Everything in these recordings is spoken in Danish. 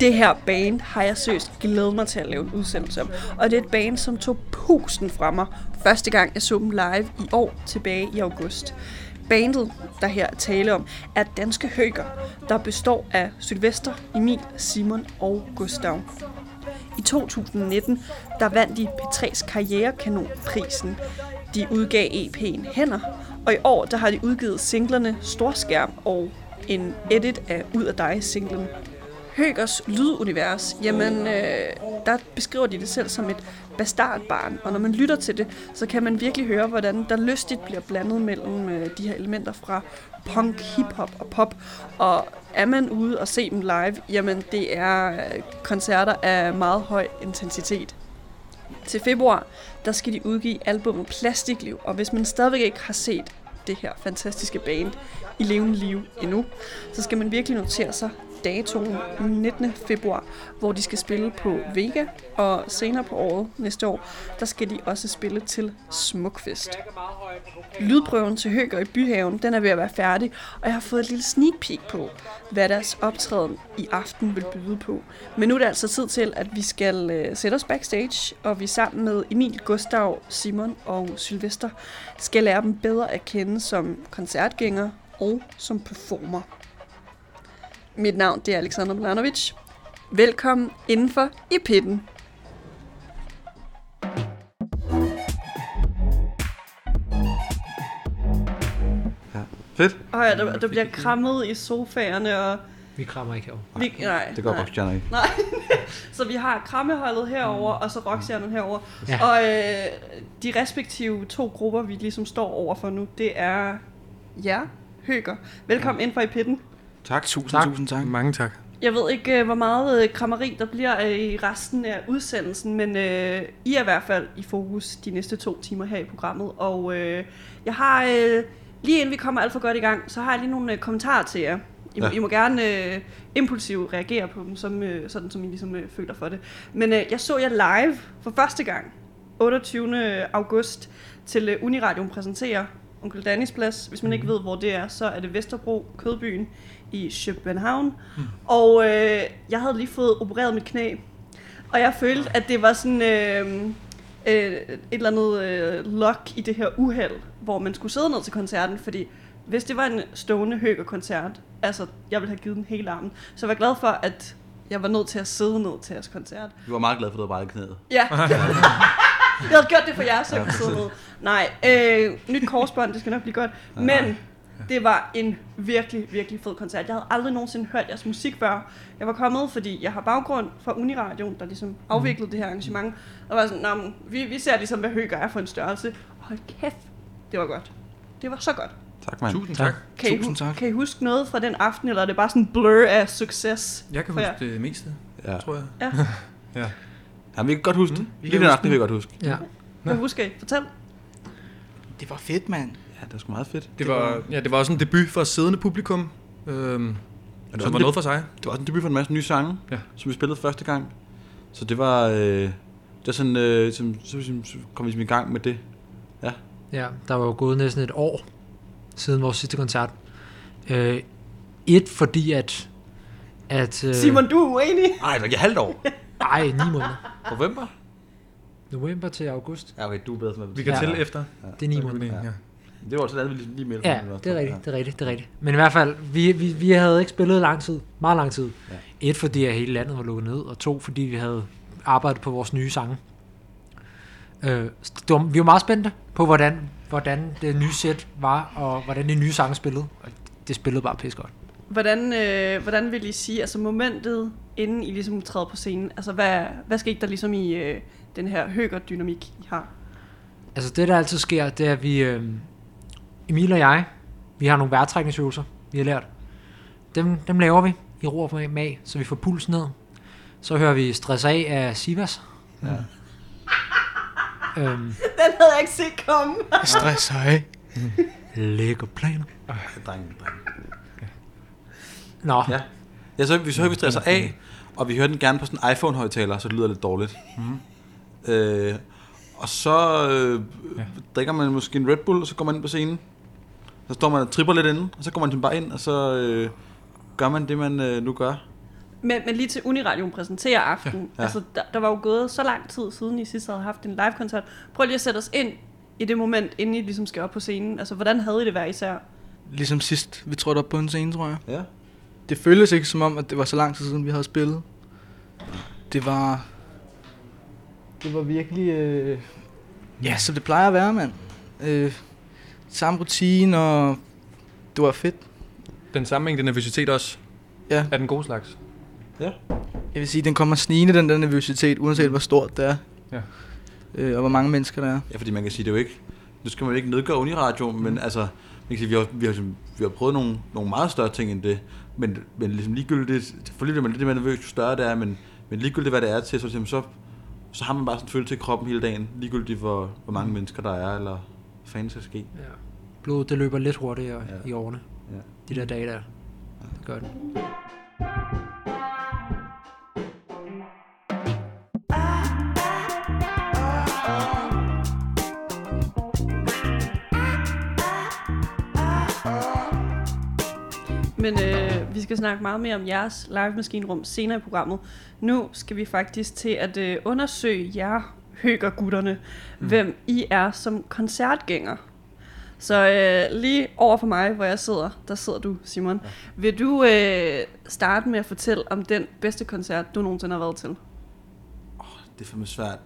Det her band har jeg søst glædet mig til at lave en udsendelse om. Og det er et band, som tog pusten fra mig første gang, jeg så dem live i år tilbage i august. Bandet, der her er tale om, er danske høger, der består af Sylvester, Emil, Simon og Gustav. I 2019, der vandt de P3's Karrierekanonprisen. De udgav EP'en Hænder, og i år, der har de udgivet singlerne Storskærm og en edit af Ud af dig singlen Høgers lydunivers, jamen øh, der beskriver de det selv som et bastardbarn, og når man lytter til det, så kan man virkelig høre, hvordan der lystigt bliver blandet mellem øh, de her elementer fra punk, hiphop og pop, og er man ude og se dem live, jamen det er øh, koncerter af meget høj intensitet. Til februar, der skal de udgive albumet Plastikliv, og hvis man stadigvæk ikke har set det her fantastiske band i levende liv endnu, så skal man virkelig notere sig datoen 19. februar, hvor de skal spille på Vega, og senere på året næste år, der skal de også spille til Smukfest. Lydprøven til Høger i Byhaven, den er ved at være færdig, og jeg har fået et lille sneak peek på, hvad deres optræden i aften vil byde på. Men nu er det altså tid til, at vi skal øh, sætte os backstage, og vi sammen med Emil, Gustav, Simon og Sylvester skal lære dem bedre at kende som koncertgænger og som performer. Mit navn det er Alexander Milanovic. Velkommen indenfor i pitten. Ja. Fedt. Og ja, der, der bliver krammet i sofaerne, og Vi krammer ikke herovre. vi, nej, Det går nej. Ikke. Nej, så vi har krammeholdet herover og så rockstjernen herover. Ja. Og øh, de respektive to grupper, vi ligesom står over for nu, det er jer, Høger. Velkommen ind for i pitten. Tak, tusind, Tak. tusind tak. Mange tak. Jeg ved ikke, øh, hvor meget øh, krammeri der bliver øh, i resten af udsendelsen, men øh, I er i hvert fald i fokus de næste to timer her i programmet. Og øh, jeg har, øh, lige inden vi kommer alt for godt i gang, så har jeg lige nogle øh, kommentarer til jer. I, ja. Ja. I må gerne øh, impulsivt reagere på dem, som, øh, sådan som I ligesom øh, føler for det. Men øh, jeg så jer live for første gang, 28. august, til øh, Uniradion præsenterer Onkel Danis Plads. Hvis man ikke ved, hvor det er, så er det Vesterbro, Kødbyen i København. Mm. Og øh, jeg havde lige fået opereret mit knæ, og jeg følte, at det var sådan øh, øh, et eller andet øh, lock i det her uheld, hvor man skulle sidde ned til koncerten, fordi hvis det var en stående høgerkoncert, altså jeg ville have givet den hele armen, så jeg var glad for, at jeg var nødt til at sidde ned til jeres koncert. Vi var meget glade for, at du havde brækket knæet. Ja. jeg havde gjort det for jer, så jeg kunne sidde ned. Nej, øh, nyt korsbånd, det skal nok blive godt. Men det var en virkelig, virkelig fed koncert. Jeg havde aldrig nogensinde hørt jeres musik før. Jeg var kommet, fordi jeg har baggrund fra Uniradion, der ligesom afviklede det her arrangement. Og var sådan, "Nå, men vi, vi ser ligesom, hvad Høger er for en størrelse. Hold kæft, det var godt. Det var så godt. Tak, mand. Tusind tak. Kan, I, Tusind tak. kan I huske noget fra den aften, eller er det bare sådan en blur af succes? Jeg kan for jer? huske det meste, Ja. tror jeg. Ja. ja. Ja, vi kan godt huske det. Mm, vi Lige den aften, vi kan godt huske. Ja. Hvad husker I? Fortæl. Det var fedt, mand. Ja, det var sgu meget fedt. Det var, ja, det var også en debut for siddende publikum, øhm, var som var noget for sig. Det var også en debut for en masse nye sange, Ja. som vi spillede første gang. Så det var... Øh, det var sådan, øh, som, så, så, så kom vi ligesom i gang med det. Ja, der var jo gået næsten et år siden vores sidste koncert. Øh, et, fordi at... at øh, Simon, du er uenig. Ej, det var ikke halvt år. Ej, ni måneder. November? November til august. Ja, okay, du er bedre til Vi kan Ja. tælle efter. Det er ni Så kan måneder. vi- Ja. Det var altså det, vi lige, lige med. Ja, det er rigtigt, det er rigtigt, det er rigtigt. Men i hvert fald, vi, vi, vi havde ikke spillet lang tid, meget lang tid. Ja. Et, fordi at hele landet var lukket ned, og to, fordi vi havde arbejdet på vores nye sange. Øh, det var, vi var meget spændte på, hvordan, hvordan det nye sæt var, og hvordan de nye sange spillede. Og det spillede bare pis godt. Hvordan, øh, hvordan vil I sige, altså momentet, inden I ligesom træder på scenen, altså hvad, hvad skete der ligesom i øh, den her høger-dynamik, I har? Altså det, der altid sker, det er, at vi, øh, Emil og jeg, vi har nogle vejrtrækningsøvelser, vi har lært. Dem, dem laver vi i ro og mag, så vi får pulsen ned. Så hører vi Stress af af Sivas. Ja. Øhm, Den havde jeg ikke set komme. Stress, hej. lægger planer. Dreng, dreng. Nå, Ja. Ja, så, vi, så hører vi stresser af, og vi hører den gerne på sådan en iPhone-højtaler, så det lyder lidt dårligt. Mm. Øh, og så øh, ja. drikker man måske en Red Bull, og så går man ind på scenen. Så står man og tripper lidt inde, og så går man bare ind, og så øh, gør man det, man øh, nu gør. Men, men lige til Uniradion præsenterer aften. Ja. Ja. Altså, der, der var jo gået så lang tid siden, I sidst havde haft en live-koncert. Prøv lige at sætte os ind i det moment, inden I ligesom skal op på scenen. Altså, hvordan havde I det hver især? Ligesom sidst, vi trådte op på en scene, tror jeg. Ja. Det føltes ikke som om, at det var så lang tid siden, vi havde spillet. Det var... Det var virkelig... Øh, ja, som det plejer at være, mand. Øh, samme rutine, og det var fedt. Den samme mængde nervøsitet også Ja, er den gode slags. jeg vil sige, den kommer snigende, den der nervøsitet, uanset hvor stort det er. Ja. Øh, og hvor mange mennesker der er. Ja, fordi man kan sige, det er jo ikke... Nu skal man ikke nedgøre Uniradio, men altså... Man kan sige, vi har, vi har, vi har prøvet nogle, nogle meget større ting end det, men, men ligesom ligegyldigt, selvfølgelig er man lidt mere nervøs, jo større det er, men, men ligegyldigt hvad det er til, så, ligesom, så, så har man bare sådan en følelse i kroppen hele dagen, ligegyldigt hvor, hvor mange mennesker der er, eller hvad fanden skal ske. ja. blodet det løber lidt hurtigere Ja. ja. i årene. Ja. De der dage der. Det gør det. Men øh, vi skal snakke meget mere om jeres live maskinrum senere i programmet. Nu skal vi faktisk til at øh, undersøge jer høgergutterne, mm. hvem I er som koncertgænger. Så øh, lige over for mig, hvor jeg sidder, der sidder du, Simon. Ja. Vil du øh, starte med at fortælle om den bedste koncert, du nogensinde har været til? Det er fandme svært.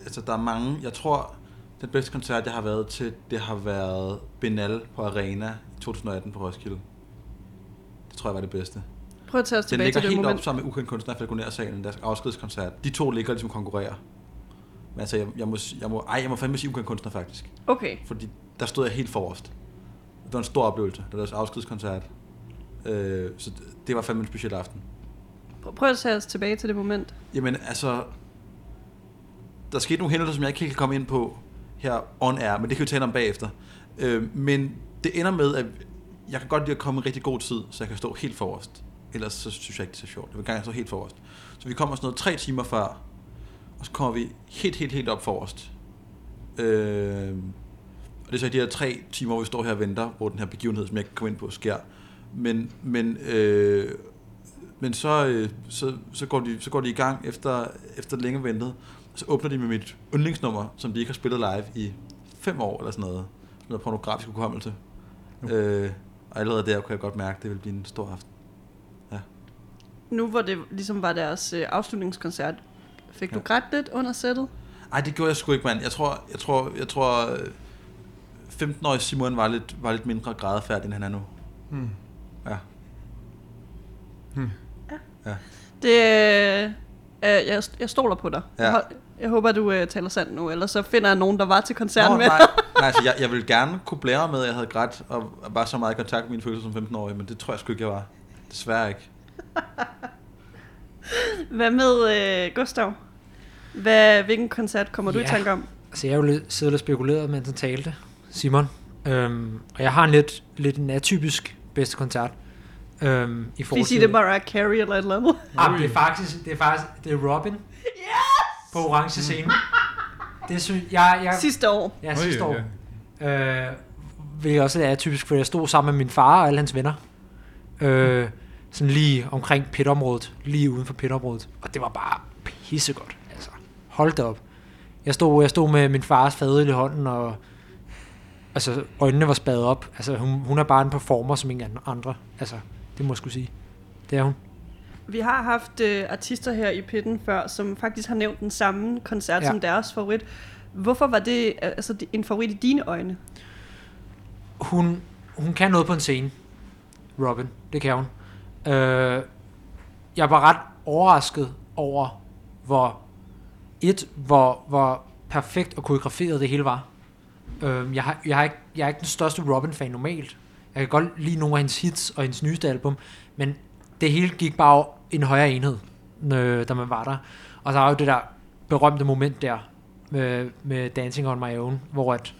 Altså, der er mange. Jeg tror, den bedste koncert, jeg har været til, det har været Benal på Arena i 2018 på Roskilde. Det tror jeg var det bedste. Prøv at tage os Den tilbage ligger til det helt moment. op sammen med ukendt kunstner Falconer-salen, deres afskedskoncert. De to ligger ligesom konkurrerer. Men altså, jeg, jeg, må, jeg må, ej, jeg må fandme sige ukendt kunstner faktisk. Okay, Fordi der stod jeg helt forrest. Det var en stor oplevelse. Det var deres afskedskoncert. Øh, så det, var fandme en speciel aften. Prøv- prøv at tage os tilbage til det moment. Jamen altså, der skete nogle hændelser, som jeg ikke helt kan komme ind på her on air, men det kan vi tale om bagefter. Øh, men det ender med, at jeg kan godt lide at komme i rigtig god tid, så jeg kan stå helt forrest. Ellers så synes jeg ikke, det er så sjovt. Jeg vil gerne stå helt forrest. Så vi kommer sådan noget tre timer før, og så kommer vi helt, helt, helt op forrest. Øh, og det er så i de her tre timer, hvor vi står her og venter, hvor den her begivenhed, som jeg kan komme ind på, sker. Men, men øh, men så, øh, så, så, går de, så går de i gang efter, efter længe ventet. Så åbner de med mit yndlingsnummer, som de ikke har spillet live i fem år eller sådan noget. Sådan noget pornografisk hukommelse. Øh, og allerede der kunne jeg godt mærke, at det ville blive en stor aften. Nu hvor det ligesom var deres øh, afslutningskoncert, fik ja. du Ja. grædt lidt under sættet? Ej, det gjorde jeg sgu ikke, mand. Jeg tror, jeg tror, jeg tror øh, 15-årige Simon var lidt, var lidt mindre grædefærdig, end han er nu. Hmm. Ja. Det, øh, øh, jeg, jeg stoler på dig. Ja. Jeg, hold- jeg håber, du øh, taler sandt nu, ellers så finder jeg nogen, der var til koncerten Nå, med. nej, nej, altså, jeg, jeg ville gerne kunne blære med, at jeg havde grædt, og var så meget i kontakt med mine følelser som 15-årig, men det tror jeg sgu ikke, jeg var. Desværre ikke. Hvad med øh, Gustav? Hvad, hvilken koncert kommer du i Ja. tanke om? Altså, jeg har jo lidt, siddet og spekuleret, mens han talte, Simon. Øhm, og jeg har en lidt, lidt en atypisk bedste koncert. Øhm, I Fordi forhold sige, det er Mariah Carey eller et eller andet. Ah, det er faktisk, det er faktisk, det er Robin. Yes! På orange scene. Det synes jeg, jeg, Sidste år. ja, sidste år. Øh, hvilket også er typisk, for jeg stod sammen med min far og alle hans venner. Øh, sådan lige omkring pitområdet, lige uden for pitområdet. Og det var bare pissegodt, altså. Hold da op. Jeg stod, jeg stod med min fars fadøl i hånden, og altså, øjnene var spadet op. Altså, hun, hun er bare en performer som ingen andre. Altså, det må jeg skulle sige. Det er hun. Vi har haft øh, artister her i pitten før, som faktisk har nævnt den samme koncert ja. Som deres favorit. Hvorfor var det altså, en favorit i dine øjne? hun, hun kan noget på en scene. Robin, det kan hun. Øh, jeg var ret overrasket over, hvor et, hvor, hvor perfekt og koreograferet det hele var. Øh, jeg, har, jeg, har ikke, jeg er ikke den største Robin-fan normalt. Jeg kan godt lide nogle af hendes hits og hendes nyeste album, men det hele gik bare en højere enhed, øh, da man var der. Og så er jo det der berømte moment der med, med Dancing on My Own, hvor at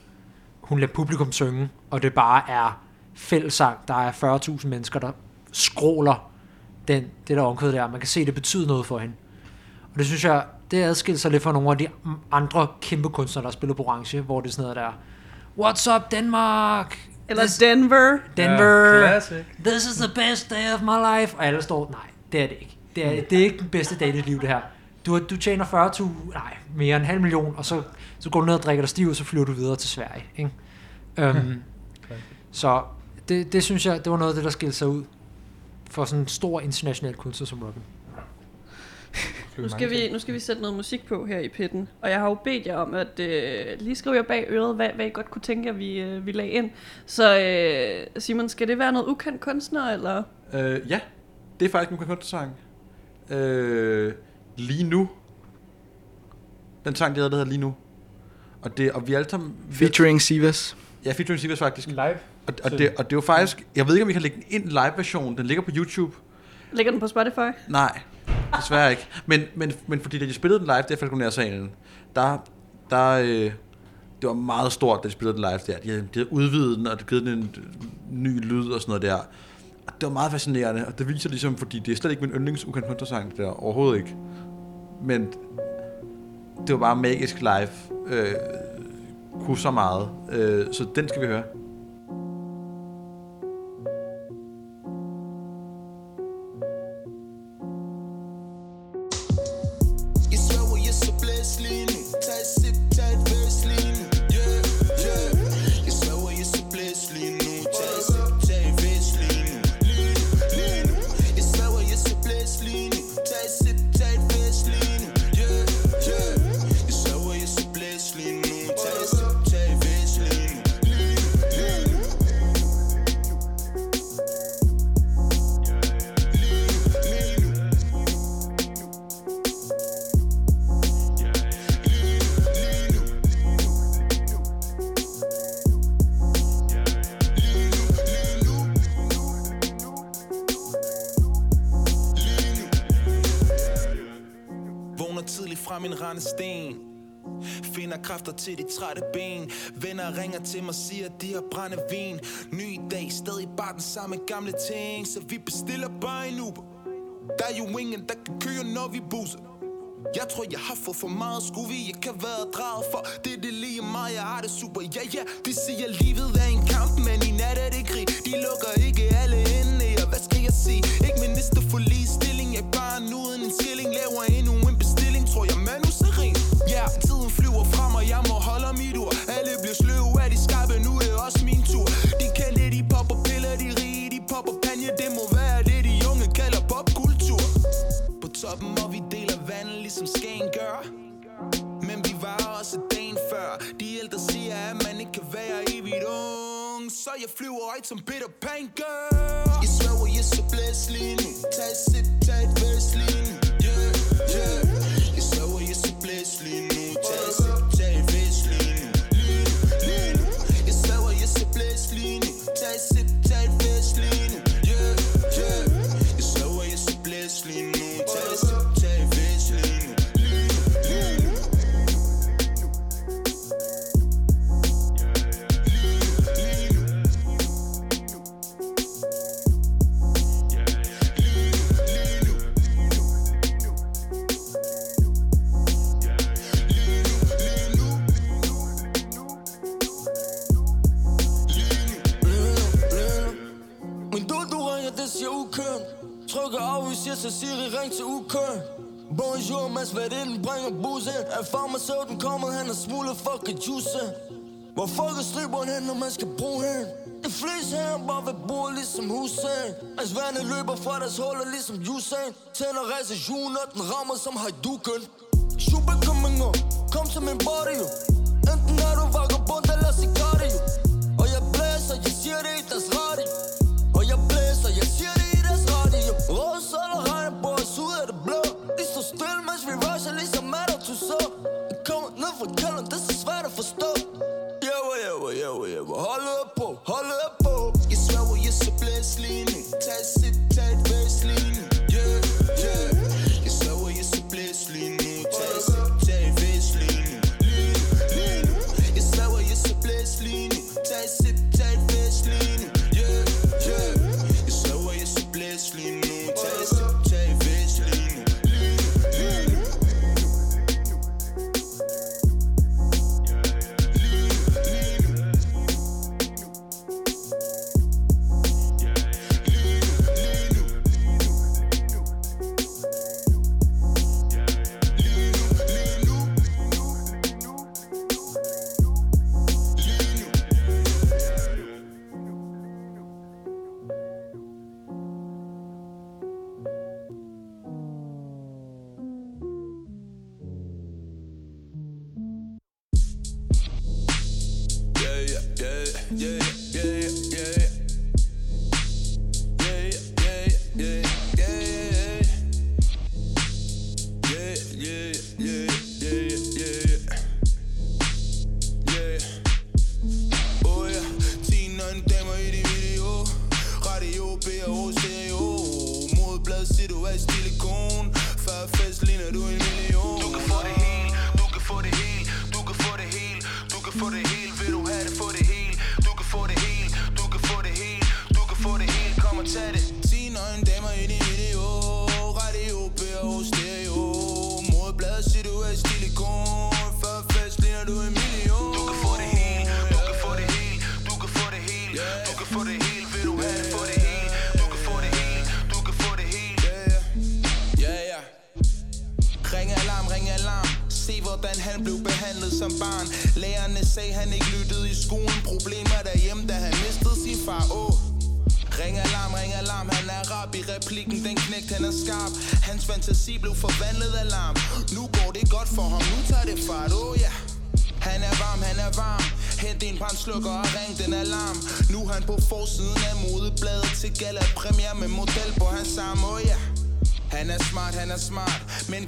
hun lader publikum synge, og det bare er fællesang. Der er 40.000 mennesker, der skråler den, det der omkød der. Man kan se, det betyder noget for hende. Og det synes jeg, det adskiller sig lidt fra nogle af de andre kæmpe kunstnere, der spiller på orange, hvor det er sådan noget der, What's up Denmark? Eller This- Denver. Denver. Ja, classic. This is the best day of my life. Og alle står, nej, det er det ikke. Det er, det er ikke den bedste dag i dit liv, det her. Du, du tjener 40.000, nej, mere end en halv million, og så, så går du ned og drikker dig stiv, og så flyver du videre til Sverige. Ikke? Um, så det, det synes jeg, det var noget af det, der skilte sig ud for sådan en stor international kunstner som Robin. Nu skal, vi, nu skal vi sætte noget musik på her i pitten. Og jeg har jo bedt jer om at øh, lige skrive jer bag øret, hvad, hvad I godt kunne tænke, at vi, øh, vi lagde ind. Så øh, Simon, skal det være noget ukendt kunstner, eller? Øh, ja, det er faktisk en kunstnersang. Øh, lige nu. Den sang, der hedder, der hedder Lige nu. Og, det, og vi er alle sammen... Featuring Sivas. Ja, featuring Sivas faktisk. Live. Og, og, det, og det er jo faktisk... Jeg ved ikke, om vi kan lægge den ind live-version. Den ligger på YouTube. Ligger den på Spotify? Nej, desværre ikke. Men, men, men fordi da de spillede den live, det er Falconer-salen, der, der, øh, det var meget stort, da de spillede den live der. De havde, de havde udvidet den, og det givet den en øh, ny lyd og sådan noget der. Og det var meget fascinerende, og det viser ligesom, fordi det er slet ikke min yndlings ukendt kunstnersang, der overhovedet ikke. Men det var bare magisk live. Øh, kunne så meget. Øh, så den skal vi høre. Til de trætte ben. Venner ringer til mig siger de har brændt vin. Ny dag, stadig bare den samme gamle ting. Så vi bestiller bare en Uber. Der er jo ingen der kan køre når vi buser jeg tror, jeg har fået for meget skulle vi ikke have været draget for Det er det lige mig, jeg har det super. Ja, ja, de siger livet er en kamp Men i nat er det krig. De lukker ikke alle inde Og hvad skal jeg sige? Ikke minister for ligestilling. Jeg er bare uden en skilling Laver endnu ung Så jeg flyver højt som Peter Pan gør Jeg sværger, så ring til UK Bonjour, mens værdinden bringer bussen Er farmaceuten kommet, han har smuglet fucking juice Hvor fuck er striberen hen, når man skal bruge hende De fleste her bare ved bo ligesom Hussein. Mens vandet løber fra deres huller ligesom Usain. Tænder rejse juen, og den rammer som Haiduken Super coming up, kom til min body jo yeah, yeah.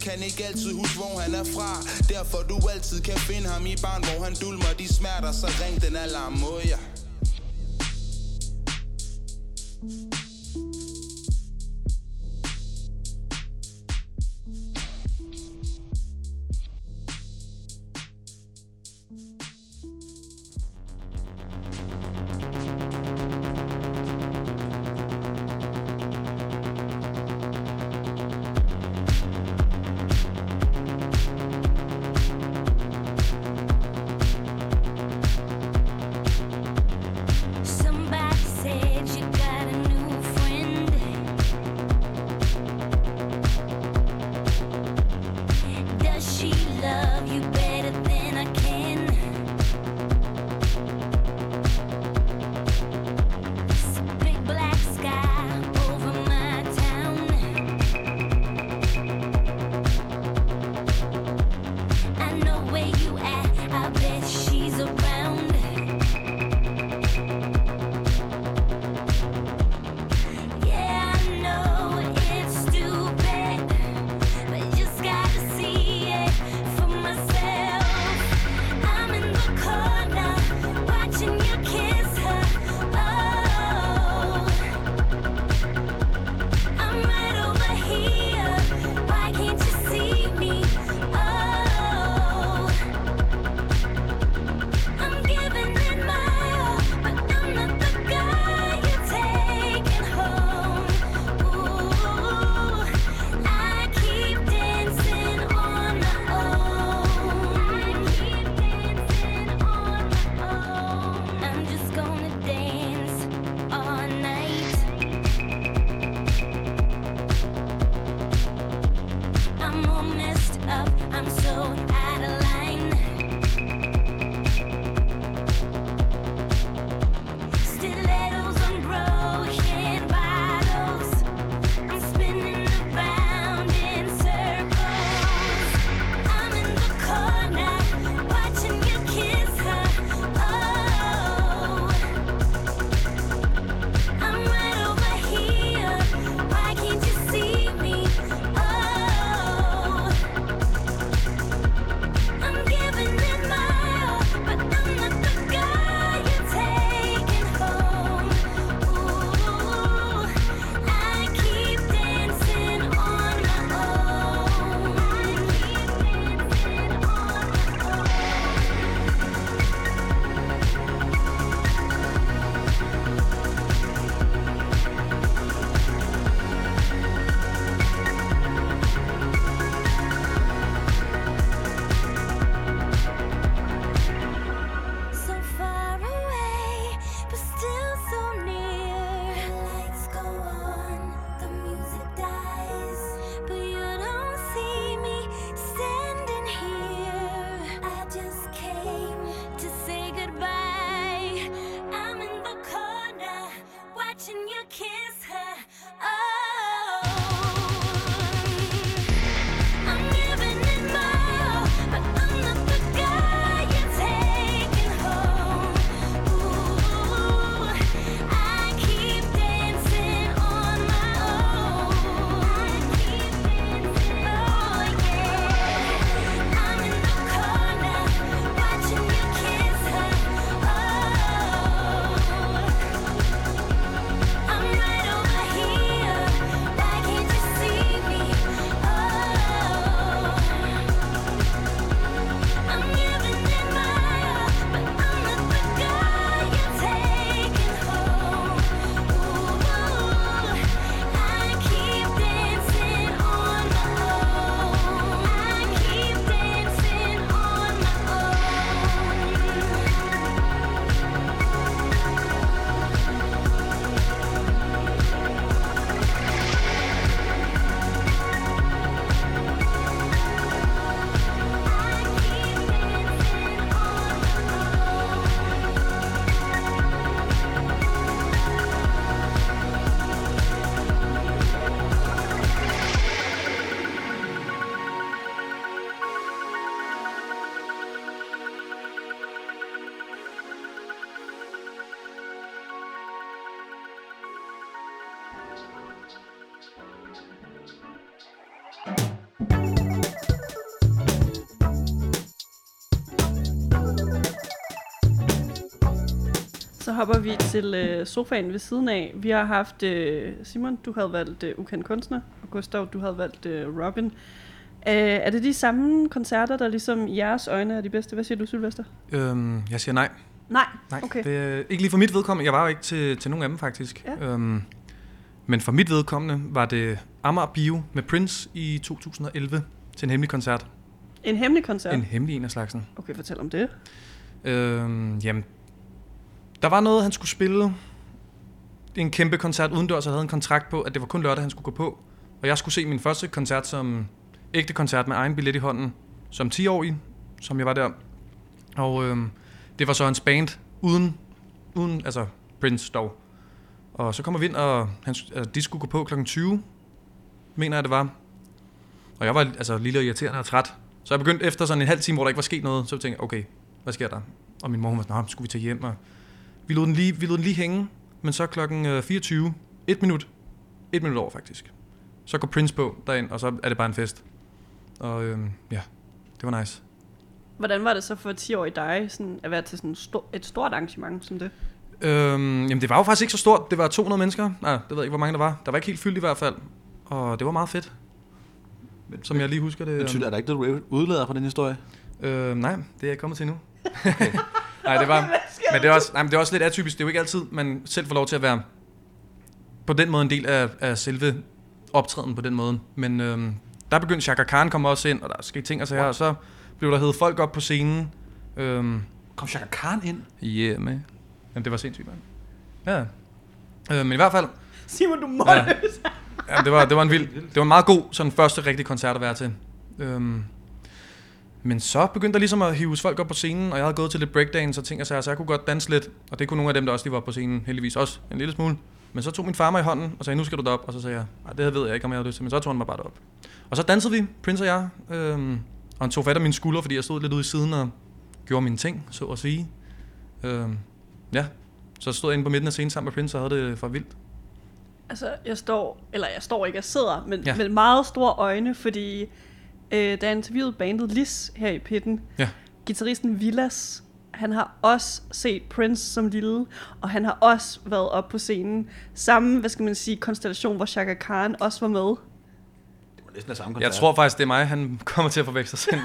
Kan ikke altid huske, hvor han er fra. Derfor du altid kan finde ham i barn, hvor han dulmer de smerter Så ring den alarm, må jeg? Hopper vi til øh, sofaen ved siden af. Vi har haft øh, Simon, du havde valgt øh, Ukendt Kunstner, og Gustav, du havde valgt øh, Robin. Øh, er det de samme koncerter, der ligesom i jeres øjne er de bedste? Hvad siger du, Sylvester? Øhm, jeg siger nej. Nej, Nej, okay. det ikke lige for mit vedkommende. Jeg var jo ikke til, til nogen af dem, faktisk. Ja. Øhm, men for mit vedkommende var det Amager Bio med Prince i 2011 til en hemmelig koncert. En hemmelig koncert? En hemmelig en af slagsen. Okay, fortæl om det. Øhm, jamen, der var noget, han skulle spille. En kæmpe koncert udendørs, og havde en kontrakt på, at det var kun lørdag, han skulle gå på. Og jeg skulle se min første koncert som ægte koncert med egen billet i hånden, som 10-årig, som jeg var der. Og øh, det var så hans band, uden, uden altså Prince dog. Og så kommer vi ind, og han, altså, de skulle gå på kl. 20, mener jeg det var. Og jeg var altså lille og irriterende og træt. Så jeg begyndte efter sådan en halv time, hvor der ikke var sket noget, så tænkte jeg, okay, hvad sker der? Og min mor hun var sådan, skulle vi tage hjem? Og vi lod den lige, vi lod den lige hænge, men så klokken øh, 24, et minut, et minut over faktisk. Så går Prince på derind, og så er det bare en fest. Og øhm, ja, det var nice. Hvordan var det så for 10 år i dig sådan, at være til sådan stor, et stort arrangement som det? Øhm, jamen det var jo faktisk ikke så stort. Det var 200 mennesker. Nej, det ved jeg ikke, hvor mange der var. Der var ikke helt fyldt i hvert fald. Og det var meget fedt. Men, Som jeg lige husker det. men, Syl, er der ikke noget, du udlader fra den historie? Øh, nej, det er jeg kommet til nu. nej, det var, men det er, også, nej, men det er også lidt atypisk. Det er jo ikke altid, man selv får lov til at være på den måde en del af, af selve optræden på den måde. Men øhm, der begyndte Chaka Khan komme også ind, og der skete ting og sager, og så blev der heddet folk op på scenen. Øhm, Kom Chaka Khan ind? yeah, med. Jamen, det var sindssygt, mand. Ja. Øh, men i hvert fald, Simon, du må Ja. ja. Ja, det var, det var en vild, det var en meget god sådan første rigtige koncert at være til. Øhm, men så begyndte der ligesom at hives folk op på scenen, og jeg havde gået til lidt breakdance og ting og sager, så jeg kunne godt danse lidt. Og det kunne nogle af dem, der også lige var på scenen, heldigvis også en lille smule. Men så tog min far mig i hånden og sagde, nu skal du derop. Og så sagde jeg, "Ej, det ved jeg ikke, om jeg har lyst til, men så tog han mig bare derop. Og så dansede vi, Prince og jeg, øhm, og han tog fat af mine skuldre, fordi jeg stod lidt ude i siden og gjorde mine ting, så at sige. Øhm, ja, så stod jeg inde på midten af scenen sammen med Prince og havde det for vildt. Altså, jeg står, eller jeg står ikke, jeg sidder, men ja. med meget store øjne, fordi øh, da jeg interviewede bandet Lis her i pitten, Ja. gitarristen Villas, han har også set Prince som lille, og han har også været op på scenen. Samme, hvad skal man sige, konstellation, hvor Chaka Khan også var med. Det var næsten af samme koncert. Jeg tror faktisk, det er mig, han kommer til at forveksle sig.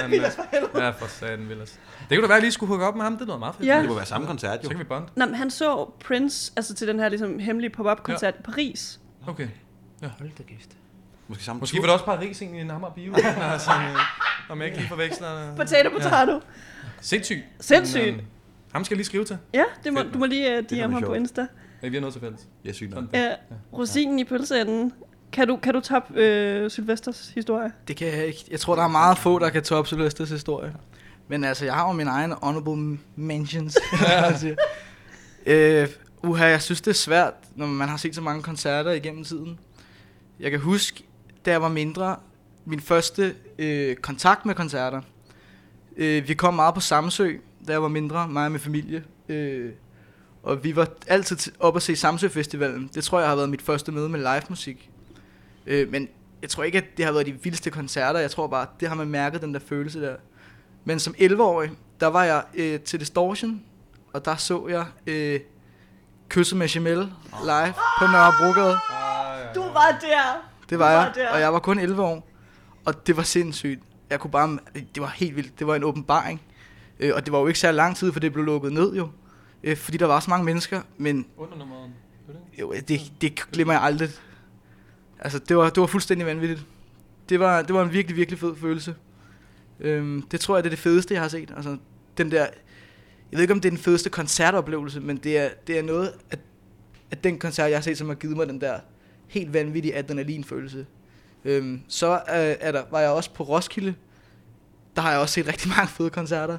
han, øh, ja, for satan, Villas. Det kunne da være, at jeg lige skulle hooke op med ham. Det er noget meget fedt. Ja. Det må være samme koncert, Så jo. kan vi bond. Nå, men han så Prince, altså til den her ligesom, hemmelige pop-up-koncert ja. i Paris. Okay. Hold da kæft. Måske samme Måske var det også Paris egentlig i en Amager Bio. altså, øh, om jeg ikke lige forveksler. Potato, potato. Ja. Sindssygt. Sindssygt. Men, øh, ham skal jeg lige skrive til. Ja, det må, du må lige uh, DM ham på. Insta. Ja, vi har noget til fælles. Ja, sygt nok. Ja, rosinen i pølseenden. Kan du, kan du toppe øh, Sylvesters historie? Det kan jeg ikke. Jeg tror, der er meget få, der kan toppe Sylvesters historie. Men altså, jeg har jo mine egne honorable mentions. øh, uha, jeg synes, det er svært, når man har set så mange koncerter igennem tiden. Jeg kan huske, da jeg var mindre, min første øh, kontakt med koncerter. Øh, vi kom meget på Samsø, da jeg var mindre, mig og min familie. Øh, og vi var altid op at se Samsø Festivalen. Det tror jeg har været mit første møde med live musik. Øh, men jeg tror ikke, at det har været de vildeste koncerter. Jeg tror bare, det har man mærket, den der følelse der. Men som 11-årig, der var jeg øh, til Distortion, og der så jeg øh, Kysset med Jamel live på Nørrebrogade. Du var der! Det var var jeg, der. og jeg var kun 11 år. Og det var sindssygt. Jeg kunne bare, det var helt vildt. Det var en åbenbaring. Øh, og det var jo ikke særlig lang tid, for det blev lukket ned jo. Øh, fordi der var så mange mennesker, men Under nummeret. jo, det, det glemmer jeg aldrig. Altså, det var, det var fuldstændig vanvittigt. Det var, det var en virkelig, virkelig fed følelse. Øhm, det tror jeg, det er det fedeste, jeg har set. Altså, den der, jeg ved ikke, om det er den fedeste koncertoplevelse, men det er, det er noget af, af den koncert, jeg har set, som har givet mig den der helt vanvittige adrenalinfølelse. Øhm, så øh, er der, var jeg også på Roskilde. Der har jeg også set rigtig mange fede koncerter.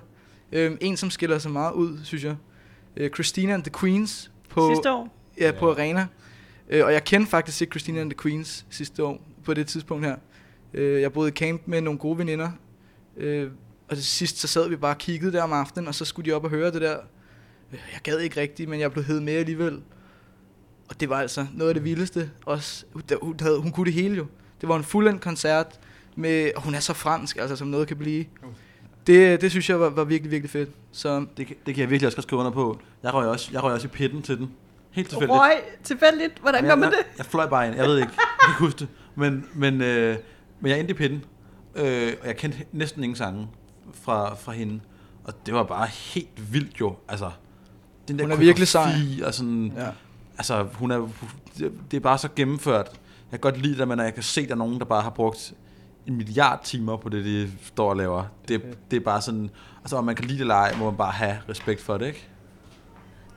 Øhm, en, som skiller sig meget ud, synes jeg. Øh, Christina and the Queens på, Sidste år. Ja, på Arena. Øh, og jeg kendte faktisk ikke Christina and the Queens sidste år, på det tidspunkt her. Øh, jeg boede i camp med nogle gode veninder. Øh, og til sidst så sad vi bare og kiggede der om aftenen, og så skulle de op og høre det der. Øh, Jeg gad ikke rigtigt, men jeg blev hed med alligevel. Og det var altså noget af det vildeste. Også, hun, havde, hun kunne det hele jo. Det var en fuldendt koncert, med, og hun er så fransk, altså som noget kan blive. Det, det synes jeg var, var virkelig, virkelig fedt. Så Det, kan- det kan jeg virkelig også godt skrive under på. Jeg røg også, jeg røg også i pitten til den. Helt tilfældigt. Røg, tilfældigt. Hvordan gør man jeg, det? Jeg, jeg fløj bare ind. Jeg ved ikke. Jeg kan ikke huske det. Men, men, øh, men jeg endte i pitten. Øh, og jeg kendte næsten ingen sange fra, fra hende. Og det var bare helt vildt jo. Altså, den der Hun er virkelig sej. Og sådan, ja. Altså, hun er, det- er bare så gennemført. Jeg kan godt lide det, men jeg kan se, at der er nogen, der bare har brugt en milliard timer på det, de står og laver. Det, det er bare sådan, altså om man kan lide det eller ej, må man bare have respekt for det, ikke?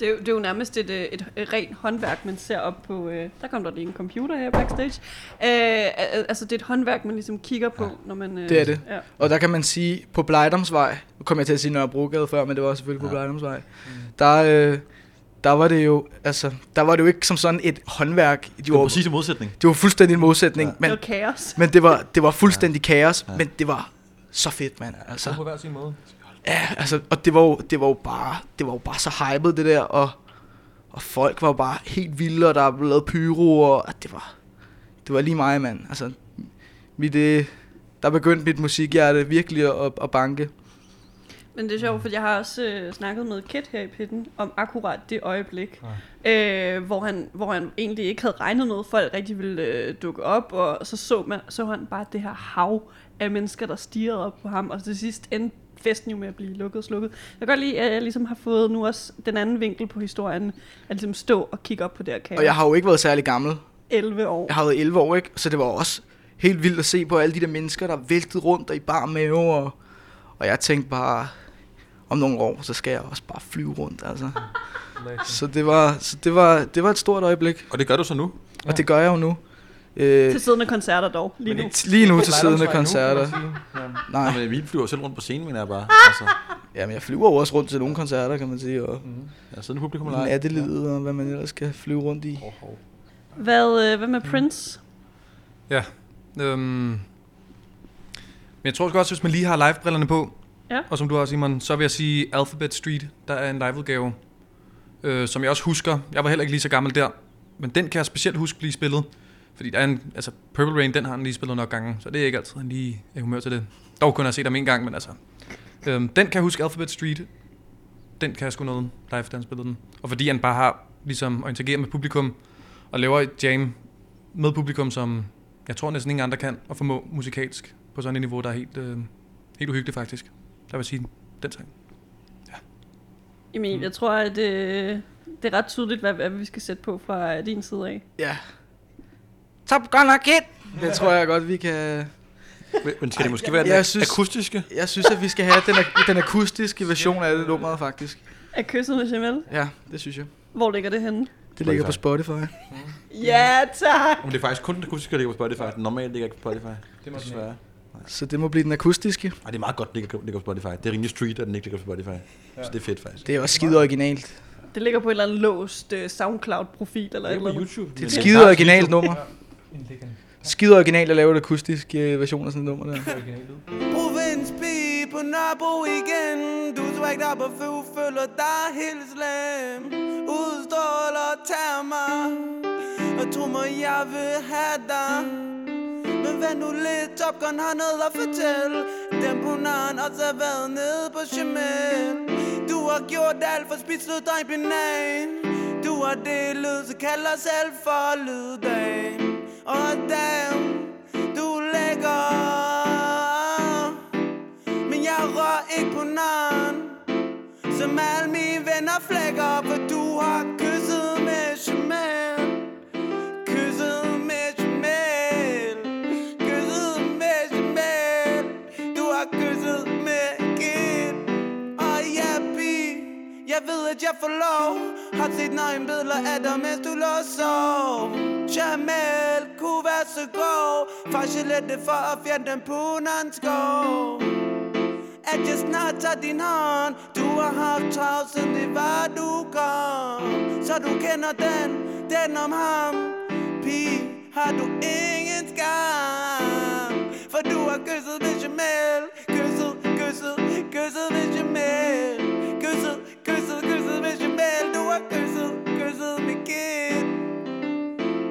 Det er, jo, det er jo nærmest et, øh, et, et rent håndværk, man ser op på... Øh, der kom der lige en computer her backstage. Øh, al- altså, det er et håndværk, man ligesom kigger på, ja. når man... Øh, Det er det. Ja. Og der kan man sige, på Blejdomsvej, nu kom jeg til at sige Nørrebrogade før, men det var selvfølgelig på Ja. Blejdomsvej, der, øh, der var det jo, altså, der var det jo ikke som sådan et håndværk. De Det var var, præcis en modsætning. det var fuldstændig en modsætning, Ja. men, Noget kaos. men det var, det var fuldstændig kaos, Ja. men det var så fedt, mand. Altså, på hver sin måde. ja, altså, og det var, jo, det var jo bare, det var jo bare så hypet, det der, og, og folk var bare helt vilde, og der blev lavet pyro, og det var, det var lige mig, mand. Altså, mit, øh, der begyndte mit musikhjerte virkelig at, at banke. Men det er sjovt, for jeg har også øh, snakket med Kit her i pitten om akkurat det øjeblik, øh, hvor, han, hvor han egentlig ikke havde regnet med, at folk rigtig ville øh, dukke op, og så så, man, så han bare det her hav af mennesker, der stirrede op på ham, og til sidst endte festen jo med at blive lukket og slukket. Jeg kan godt lide, at jeg ligesom har fået nu også den anden vinkel på historien, at ligesom stå og kigge op på det her kaos. Og jeg har jo ikke været særlig gammel. 11 år. Jeg har været 11 år, ikke? Så det var også helt vildt at se på alle de der mennesker, der væltede rundt og i bar mave. Og, og jeg tænkte bare, om nogle år, så skal jeg også bare flyve rundt, altså. Så det var, så det var, det var et stort øjeblik, Og det gør du så nu. og det gør jeg jo nu. Øh, Til siddende koncerter dog, lige nu. lige nu til siddende koncerter. Nej, Men vi flyver selv rundt på scenen, mener jeg bare. Altså, jamen jeg flyver jo også rundt til nogle koncerter, kan man sige, og jeg sidder publikum eller ej. nattelivet og hvad man ellers skal flyve rundt i. Hvad, øh, hvad med Prince? Øhm, men jeg tror også, hvis man lige har live-brillerne på, Ja. og som du har, Simon, så vil jeg sige Alphabet Street, der er en liveudgave, øh, som jeg også husker. Jeg var heller ikke lige så gammel der, men den kan jeg specielt huske blive spillet. Fordi der er en, altså Purple Rain, den har han lige spillet nok gange, så det er ikke altid, han lige er humør til det. Dog kun har set ham en gang, men altså. Øhm, den kan jeg huske, Alphabet Street, den kan jeg sgu noget live, da han spillede den. Og fordi han bare har ligesom at interagere med publikum, og laver et jam med publikum, som jeg tror næsten ingen andre kan, og formå musikalsk på sådan et niveau, der er helt, øh, helt uhyggeligt faktisk. Der vil jeg sige, den sang. Emil, jeg tror, at øh, det er ret tydeligt, hvad, hvad vi skal sætte på fra din side af. Ja. Top Gun og Kid! Det tror jeg godt, vi kan... Men- skal det måske være jeg den synes- akustiske? Jeg synes, at vi skal have den, den akustiske version af det nummer, faktisk. Er kysset med Jamel? Ja, det synes jeg. Hvor ligger det henne? Det ligger på Spotify. Ja, tak! Men det er faktisk kun den akustiske, der ligger på Spotify. Den normale ligger ikke på Spotify. Det må desværre. Så det må blive den akustiske. Ej, det er meget godt, den ligger, ligger på Spotify. Det er rimelig street, at den ikke ligger på Spotify. Så det er fedt faktisk. Det er også skide originalt. Det ligger på et eller andet låst uh, SoundCloud-profil eller et Det er eller på andet. YouTube. Det er et skide originalt nummer. Skide originalt at lave et akustisk øh, version af sådan et nummer der. Provinspige på Nørrebro igen Du svægt op og føl, føler dig helt slem Udstråler tager mig Og tro mig, jeg vil have dig men vent nu lidt, Top Gun har noget at fortælle Den brunaren også har været nede på Chemin Du har gjort alt for spidset dig banan Du har det lyd, så os selv for lyddag Og damn, du lægger men jeg rører ikke på naren. Som alle mine venner flækker For du at lov Har set nøgenbilleder af dig Mens du lå og sov. Jamel kunne være så god. Faktisk lidt for at fjerne den punans skov. At jeg snart tager din hånd. Du har haft travlt, siden det var du kom. Så du kender den, den om ham. Pige, har du ingen skam? For du har kysset med Jamel. Kysset, kysset, kysset med Jamel. Kysset, kysset, jeg med Jamel Du har kysset, kysset med Kid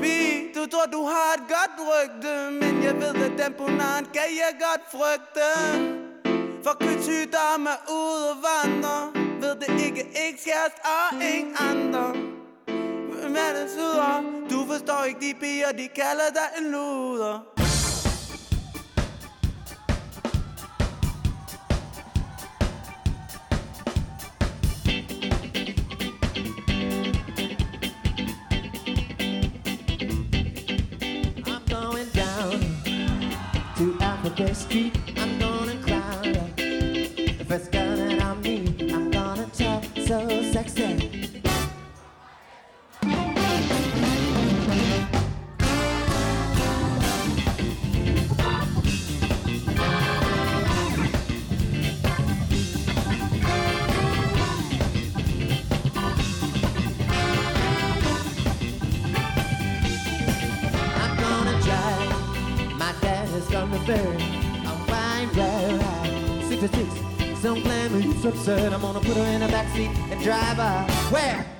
Pige, du tror du har et godt rygte Men jeg ved at den på kan jeg godt frygte. For kødsygdom er ude og vandre Ved det ikke, ikke skæres og ingen andre. Hvem er det syder? Du forstår ikke de piger, de kalder dig en luder. To Street. I'm gonna crowd up the first girl that I meet. I'm gonna talk so sexy. I'm some glamour, it's absurd. I'm gonna put her in the backseat and drive her. Where?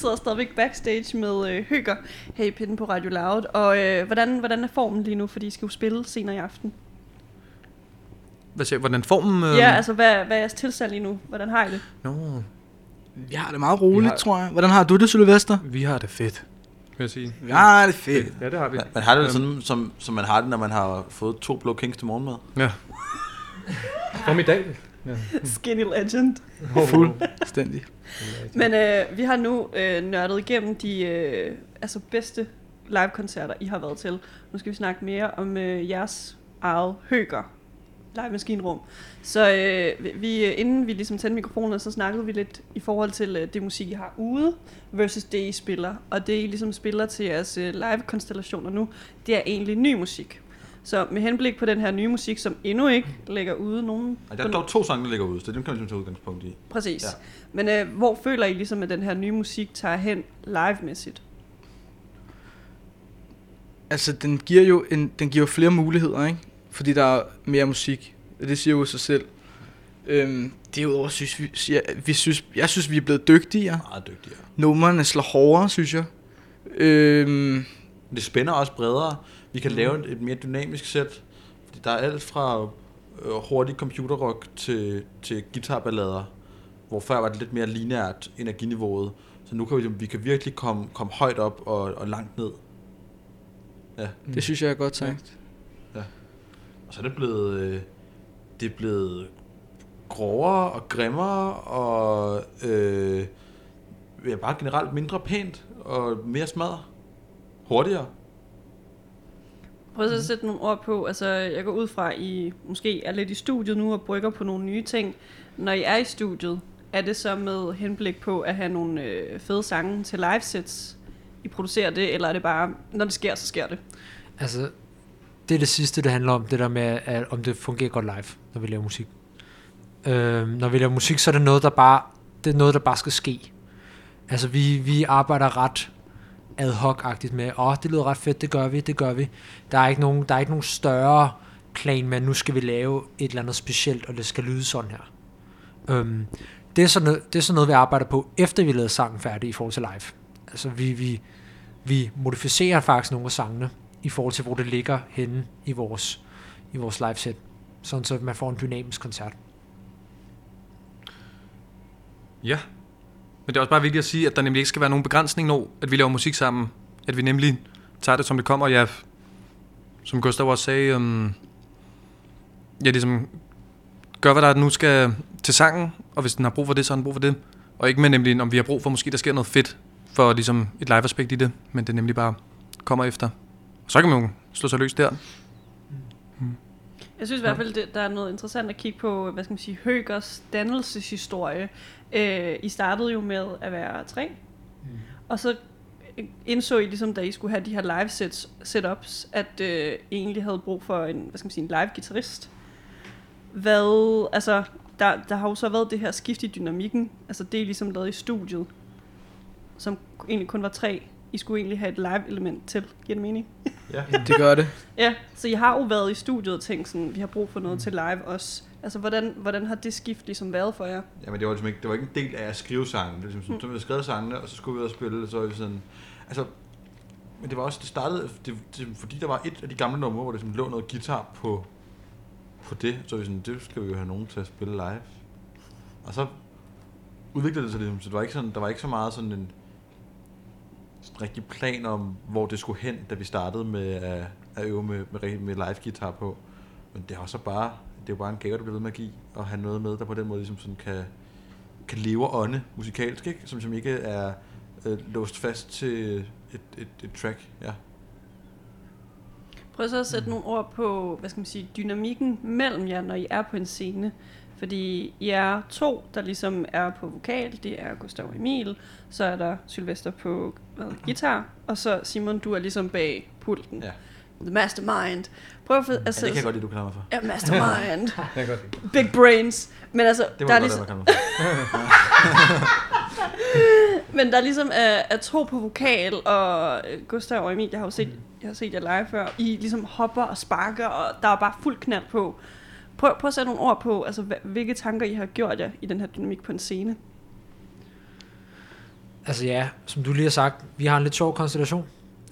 Sidder stadigvæk backstage med øh, Høger her i Pinden på Radio Loud. Og øh, hvordan, hvordan er formen lige nu, fordi I skal jo spille senere i aften? Hvad siger, hvordan formen... Øh... Ja, altså hvad, hvad er jeres tilstand lige nu? Hvordan har I det? Nå, Jeg har det meget roligt, Vi har- tror jeg. Hvordan har du det, Sylvester? vi har det fedt, vil jeg sige. Ja, det er fedt. Ja, det har vi. Man, har det sådan, som, som man har det, når man har fået to blå kings til morgenmad. Ja. Formidabelt. Ja. Skinny legend. Fuldstændig. Men øh, vi har nu øh, nørdet igennem de øh, altså bedste live-koncerter, I har været til. Nu skal vi snakke mere om øh, jeres eget Høger live maskinrum. Så øh, vi, øh, inden vi ligesom tændte mikrofonerne, så snakkede vi lidt i forhold til øh, det musik, I har ude, versus det, I spiller. Og det, I ligesom spiller til jeres øh, live-konstellationer nu, det er egentlig ny musik. Så med henblik på den her nye musik, som endnu ikke ligger ude nogen... Og der er dog to sange, der ligger ude, så dem kan man ligesom tage udgangspunkt i. Præcis. Ja. Men øh, hvor føler I ligesom, at den her nye musik tager hen live-mæssigt? Altså, den giver jo, en, den giver jo flere muligheder, ikke? Fordi der er mere musik. Det siger jo sig selv. Øhm, derudover synes vi, jeg, vi synes, jeg synes, vi er blevet dygtigere. Meget dygtigere. Numrene slår hårdere, synes jeg. Øhm, Det spænder også bredere. Vi kan mm. lave et, mere dynamisk sæt. Der er alt fra øh, hurtig computerrock til, til guitarballader, hvor før var det lidt mere lineært energiniveauet. Så nu kan vi, vi kan virkelig komme, komme højt op og, og langt ned. Ja. det synes jeg er godt sagt. Og så er det blevet, øh, det er blevet grovere og grimmere og øh, ja, bare generelt mindre pænt og mere smadret. hurtigere. Prøv så at sætte nogle ord på, altså jeg går ud fra, I måske er lidt i studiet nu og brygger på nogle nye ting. Når I er i studiet, er det så med henblik på at have nogle øh, fede sange til livesets? I producerer det, eller er det bare, når det sker, så sker det? Altså, det er det sidste, det handler om, det der med, at, om det fungerer godt live, når vi laver musik. Øh, når vi laver musik, så er det noget, der bare, det er noget, der bare skal ske. Altså, vi, vi arbejder ret ad hoc-agtigt med, åh, oh, det lyder ret fedt, det gør vi, det gør vi. Der er ikke nogen, der er ikke nogen større plan med, at nu skal vi lave et eller andet specielt, og det skal lyde sådan her. Øhm, det, er sådan noget, det er sådan noget, vi arbejder på, efter vi lavede sangen færdig i forhold til live. Altså, vi, vi, vi modificerer faktisk nogle af sangene, i forhold til, hvor det ligger henne i vores, i vores live set. Sådan så man får en dynamisk koncert. Ja. Men det er også bare vigtigt at sige, at der nemlig ikke skal være nogen begrænsning, når at vi laver musik sammen. At vi nemlig tager det, som det kommer. Ja, som Gustav også sagde, um, ja, ligesom gør, hvad der nu skal til sangen, og hvis den har brug for det, så har den brug for det. Og ikke med nemlig, om vi har brug for, måske der sker noget fedt, for ligesom et live-aspekt i det, men det nemlig bare kommer efter. Så kan man jo slå sig løs der. Mm. Jeg synes i hvert fald, det, der er noget interessant at kigge på, hvad skal man sige, Høgers dannelseshistorie. Øh, I startede jo med at være tre, mm. og så indså I ligesom, da I skulle have de her live sets, setups, at øh, I egentlig havde brug for en, hvad skal man sige, en live guitarist. Hvad, altså, der, der har jo så været det her skift i dynamikken, altså det er ligesom lavet i studiet, som egentlig kun var tre. I skulle egentlig have et live element til, giver det mening? Ja. Det gør det. Ja, så I har jo været i studiet og tænkt sådan, vi har brug for noget mm. til live også. Altså, hvordan, hvordan har det skift ligesom været for jer? Jamen, det var, ligesom ikke, det var ikke en del af at skrive sangen. Det var ligesom, sådan, så vi havde skrevet sangene, og så skulle vi ud og spille, så vi sådan... Altså, men det var også, det startede, det, det, fordi der var et af de gamle numre, hvor der ligesom lå noget guitar på, på det, så vi sådan, det skal vi jo have nogen til at spille live. Og så udviklede det sig ligesom, så det var ikke sådan, der var ikke så meget sådan en sådan rigtig plan om, hvor det skulle hen, da vi startede med at, at øve med, med, med live guitar på. Men det jo så bare, det er jo bare en gave, der bliver ved med at give, at have noget med, der på den måde ligesom sådan kan, kan leve og ånde musikalsk, ikke? Som, som ikke er øh, låst fast til et, et, et track, ja. Prøv så at sætte nogle ord på, hvad skal man sige, dynamikken mellem jer, når I er på en scene. Fordi I er to, der ligesom er på vokal. Det er Gustav og Emil. Så er der Sylvester på hvad, guitar. Og så Simon, du er ligesom bag pulten. Ja. The mastermind. Prøv at... Ja, det kan jeg godt lide, du kalder mig for. Ja, mastermind. Det kan jeg godt lide. Big brains. Men altså, Det der var er godt, ligesom, at for. men der er ligesom er, er to på vokal, og øh, Gustav og Emil, jeg har jo set, jeg har set jer live før, I ligesom hopper og sparker, og der er bare fuld knald på. Prøv, prøv at sætte nogle ord på, altså hva- hvilke tanker I har gjort jer i den her dynamik på en scene. Altså ja, som du lige har sagt, vi har en lidt sjov konstellation.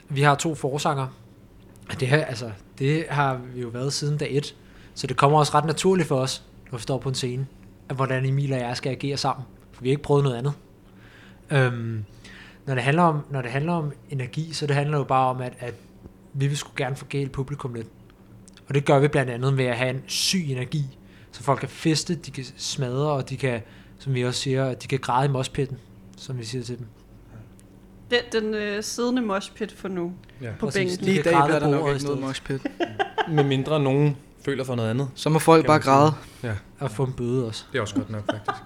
Vi har to forsanger. Det, her, altså, det har vi jo været siden dag et. Så det kommer også ret naturligt for os, når vi står på en scene, at hvordan Emil og jeg skal agere sammen. For vi har ikke prøvet noget andet. Øhm, når, det handler om, når det handler om energi, så det handler jo bare om, at, at vi vil sgu gerne forgæle publikum lidt. Og det gør vi blandt andet ved at have en syg energi, så folk kan feste, de kan smadre, og de kan, som vi også siger, de kan græde i mospitten, som vi siger til dem. Den, den øh, siddende moshpit for nu Ja. på Præcis. bænken. Lige i dag bliver der nok ikke noget moshpit. Med mindre nogen føler for noget andet. Så må folk bare græde. Ja, Og få en bøde også. det er også godt nok, faktisk.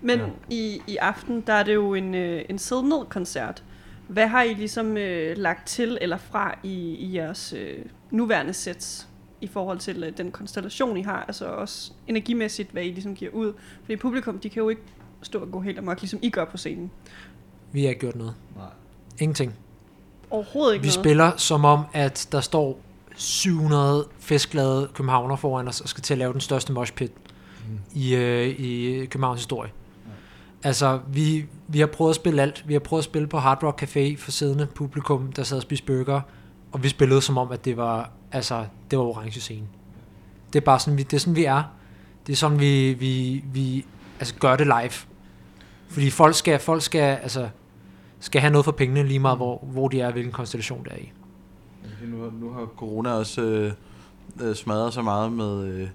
Men Ja. i, i aften, der er det jo en, øh, en sid-ned-koncert. Hvad har I ligesom øh, lagt til eller fra i, i jeres øh, nuværende sets i forhold til øh, den konstellation, I har? Altså også energimæssigt, hvad I ligesom giver ud. Fordi publikum, de kan jo ikke stå og gå helt amok, ligesom I gør på scenen. Vi har ikke gjort noget. Nej. Ingenting. Overhovedet ikke Vi noget. spiller som om, at der står 700 festglade københavner foran os og skal til at lave den største moshpit Mm. i, øh, i Københavns historie. Altså, vi, vi har prøvet at spille alt. Vi har prøvet at spille på Hard Rock Café for siddende publikum, der sad og spiste burger. Og vi spillede som om, at det var, altså, det var orange scene. Det er bare sådan, vi, det er sådan, vi er. Det er sådan, vi, vi, vi altså, gør det live. Fordi folk skal, folk skal, altså, skal have noget for pengene lige meget, hvor, hvor de er, hvilken konstellation det er i. Nu, har- nu har corona også øh, øh, smadret så meget med, øh,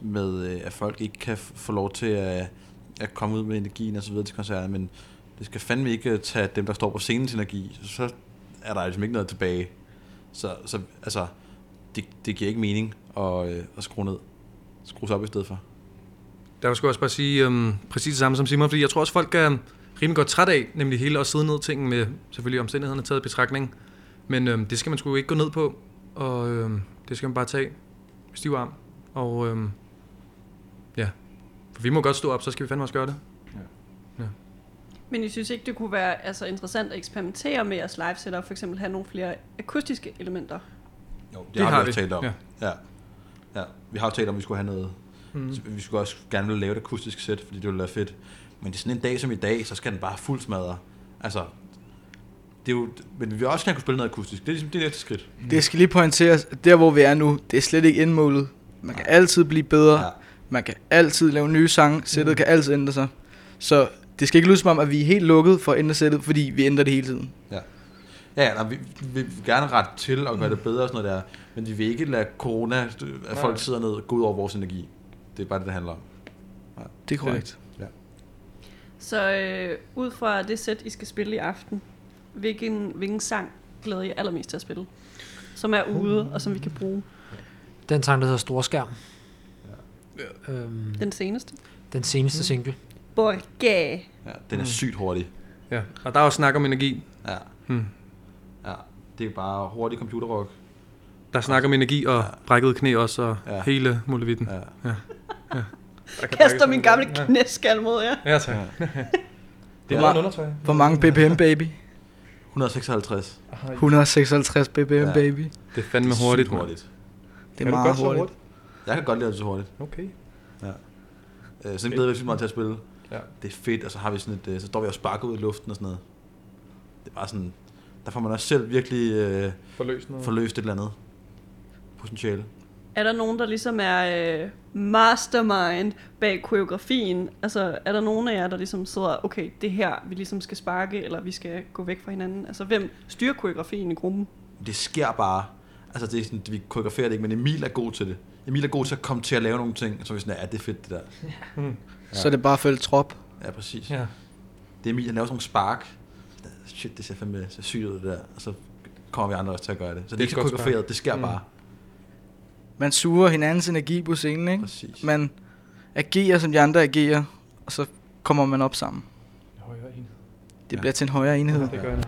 med øh, at folk ikke kan f- få lov til at, at komme ud med energien og så videre til koncerter, men det skal fandme ikke øh, tage dem, der står på scenens energi. Så er der ligesom ikke noget tilbage. Så, så altså, det, det giver ikke mening at, øh, at skrue ned. Skrues op i stedet for. Der skulle jeg også bare sige um, præcis det samme som Simon, fordi jeg tror også, folk er rimelig godt træt af, nemlig hele at sidde ned ting med selvfølgelig omstændighederne taget i betragtning. Men øhm, det skal man sgu ikke gå ned på, og øhm, det skal man bare tage med stiv arm. Og øhm, ja, for vi må godt stå op, så skal vi fandme også gøre det. Men I synes ikke, det kunne være altså, interessant at eksperimentere med jeres live setup, for eksempel have nogle flere akustiske elementer? Jo, det, Det har, har vi også talt om. ja. Ja. ja. Vi har jo talt om, at vi skulle have noget... Mm. Vi skulle også gerne ville lave et akustisk sæt, fordi det ville være fedt. Men det er sådan en dag som i dag, så skal den bare fuld smadre. Altså, det er jo, men vi vil også gerne kunne spille noget akustisk. Det er ligesom det næste skridt. Det skal lige pointeres, der hvor vi er nu, det er slet ikke indmålet. Man kan altid blive bedre. Ja. Man kan altid lave nye sange. Sættet kan altid ændre sig. Så det skal ikke lyde som om, at vi er helt lukket for at ændre sættet, fordi vi ændrer det hele tiden. Ja, ja nej, vi, vi vil gerne rette til og gøre det bedre og sådan noget der. Men vi vil ikke lade corona, at folk sidder ned og gå ud over vores energi. Det er bare det, det handler om. Det er korrekt. Så øh, ud fra det sæt, I skal spille i aften, hvilken, hvilken sang glæder I allermest til at spille? Som er ude, og som vi kan bruge. Den sang, der hedder Storskærm. Øhm, Den seneste. den seneste single. Borgæ. Ja, den er sygt hurtig. Ja, og der er også snak om energi. Ja. Hmm. ja. Det er bare hurtig computerrock. Der er snak om energi og brækket knæ også, og Ja. ja. hele muligheden. Ja. ja. ja. Kaster min sådan gamle knæskal mod jer. Ja, ja tak. Ja. Det er en undertøj. Hvor mange BPM, baby? 156. 156 BPM, Ja. baby. Det er fandme hurtigt. hurtigt. Det er Kan du meget hurtigt. hurtigt? Jeg kan godt lide det så hurtigt. Okay. Øh, så den glæder vi os meget til at spille. Ja. Det er fedt, og så har vi sådan et, øh, så står vi og sparker ud i luften og sådan noget. Det er bare sådan, der får man også selv virkelig øh, Forløst noget. forløst et eller andet potentiale. Er der nogen, der ligesom er øh, mastermind bag koreografien? Altså, er der nogen af jer, der ligesom sidder, okay, det her, vi ligesom skal sparke, eller vi skal gå væk fra hinanden? Altså, hvem styrer koreografien i gruppen? Det sker bare. Altså, det er sådan, vi koreograferer det ikke, men Emil er god til det. Emil er god til at komme til at lave nogle ting, så vi sådan, ja, det er fedt det der. Så er det bare at følge trop. Ja, præcis. Ja. Det er Emil, han laver sådan nogle spark. Shit, det ser fandme ser sygt ud det der. Og så kommer vi andre også til at gøre det. Så det, er er ikke så koreograferet, det sker Mm. bare. Man suger hinandens energi på scenen, ikke? Præcis. Man agerer, som de andre agerer, og så kommer man op sammen. Højere en. Det Ja. bliver til en højere enhed. Det gør. Det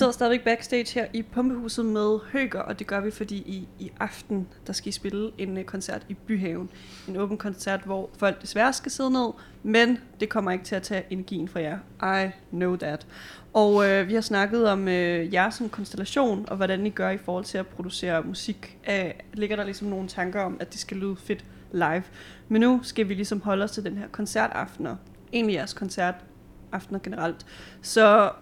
sidder stadigvæk backstage her i Pumpehuset med Høger, og det gør vi, fordi i, i aften, der skal I spille en uh, koncert i Byhaven. En åben koncert, hvor folk desværre skal sidde ned, men det kommer ikke til at tage energien fra jer. I know that. Og øh, vi har snakket om øh, jer som konstellation, og hvordan I gør i forhold til at producere musik. Æh, ligger der ligesom nogle tanker om, at det skal lyde fedt live. Men nu skal vi ligesom holde os til den her koncertaftener. Egentlig jeres koncertaftener generelt. Så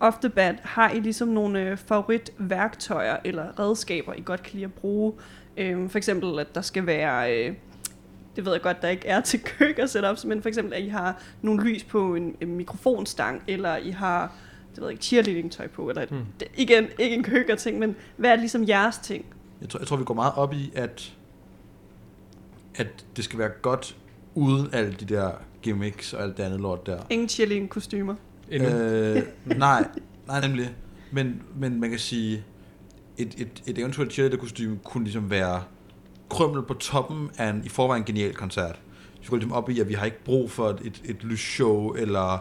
off the bat, har I ligesom nogle øh, favoritværktøjer eller redskaber, I godt kan lide at bruge? Øhm, for eksempel, at der skal være... Øh, det ved jeg godt, der ikke er til køkker setups, men for eksempel, at I har nogle lys på en, en mikrofonstang, eller I har, det ved jeg ikke, cheerleading tøj på, eller Hmm. det, igen, ikke en køkker ting, men hvad er ligesom jeres ting? Jeg tror, jeg tror, vi går meget op i, at, at det skal være godt uden alle de der gimmicks og alt det andet lort der. Ingen cheerleading kostymer. Endnu. Øh, nej, nej nemlig. Men, men man kan sige, et, et, et eventuelt cheerleader-kostyme kunne ligesom være krømmel på toppen af en i forvejen genial koncert. Vi går ligesom op i, at vi har ikke brug for et, et, lysshow eller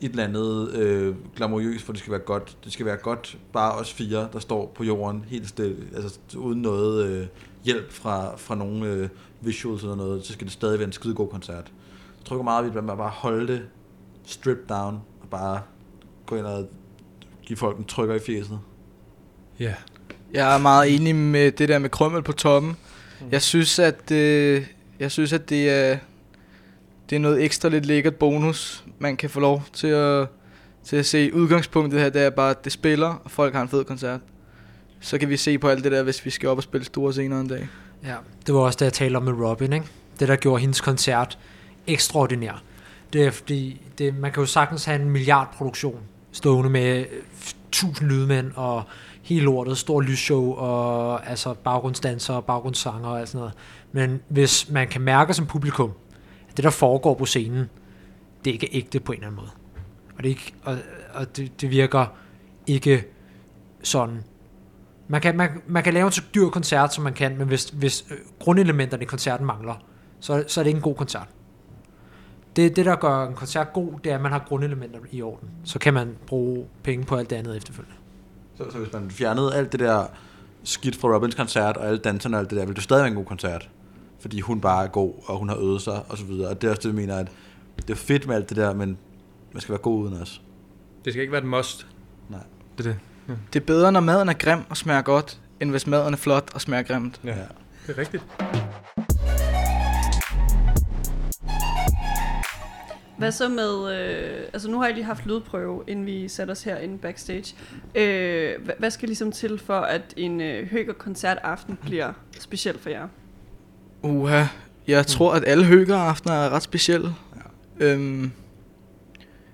et eller andet øh, glamourøst, for det skal være godt. Det skal være godt bare os fire, der står på jorden helt stille, altså uden noget øh, hjælp fra, fra nogen øh, visuals eller noget, så skal det stadig være en skide god koncert. Jeg tror ikke meget, at vi bare holde det strip down og bare gå ind og give folk en trykker i fjeset. Ja. Jeg er meget enig med det der med krømmel på toppen. Jeg synes, at øh, jeg synes, at det er det er noget ekstra lidt lækkert bonus, man kan få lov til at til at se. Udgangspunktet her, det er bare, at det spiller, og folk har en fed koncert. Så kan vi se på alt det der, hvis vi skal op og spille store scener en dag. Ja, det var også det, jeg talte om med Robin, ikke? Det, der gjorde hendes koncert ekstraordinær. Det er fordi, det, man kan jo sagtens have en milliardproduktion stående med øh, tusind lydmænd og hele lortet, stor lysshow og altså baggrundsdanser og baggrundssanger og alt sådan noget. Men hvis man kan mærke som publikum, at det, der foregår på scenen, det er ikke ægte på en eller anden måde. Og det, ikke, og, og det, det virker ikke sådan man kan, man, man kan lave en så dyr koncert, som man kan, men hvis, hvis øh, grundelementerne i koncerten mangler, så, så er det ikke en god koncert. Det, det, der gør en koncert god, det er, at man har grundelementer i orden. Så kan man bruge penge på alt det andet efterfølgende. Så, så hvis man fjernede alt det der skidt fra Robins koncert, og alle danserne og alt det der, ville det stadig være en god koncert. Fordi hun bare er god, og hun har øvet sig, og så videre. Og det er også det, vi mener, at det er fedt med alt det der, men man skal være god uden os. Det skal ikke være et must. Nej. Det er det. Det er bedre, når maden er grim og smager godt, end hvis maden er flot og smager grimt. Ja. Det er rigtigt. Hvad så med, øh, altså nu har jeg lige haft lydprøve, inden vi satte os herinde backstage. Øh, hvad, hvad skal ligesom til for, at en øh, høger koncertaften bliver speciel for jer? Uha, jeg tror, at alle høgeraftener er ret specielle. Ja. Øhm,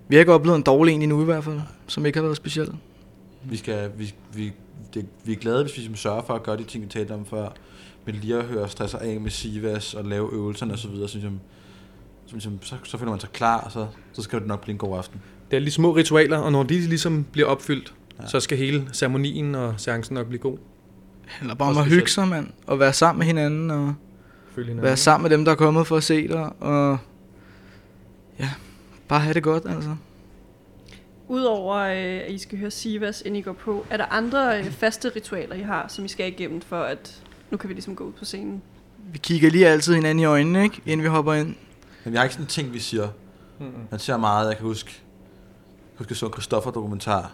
vi har ikke oplevet en dårlig en endnu i hvert fald, som ikke har været speciel. Vi, skal, vi, vi, det, vi er glade, hvis vi ligesom sørger for at gøre de ting, vi talte om før. Men lige at høre stresser af med Sivas og lave øvelserne osv., så, videre, så, ligesom, ligesom, så, så føler man sig klar, og så, så skal det nok blive en god aften. Det er lige små ritualer, og når de ligesom bliver opfyldt, Ja. så skal hele ceremonien og seancen nok blive god. Eller bare om at hygge sig, mand. Og være sammen med hinanden, og Følge hinanden. være sammen med dem, der er kommet for at se dig. Og ja, bare have det godt, altså. Udover øh, at I skal høre Sivas, inden I går på, er der andre øh, faste ritualer, I har, som I skal igennem for, at nu kan vi ligesom gå ud på scenen? Vi kigger lige altid hinanden i øjnene, ikke? Inden vi hopper ind. Men vi har ikke sådan en ting, vi siger. Mm-mm. Man ser meget, jeg kan huske, jeg huske, jeg så en Christoffer-dokumentar,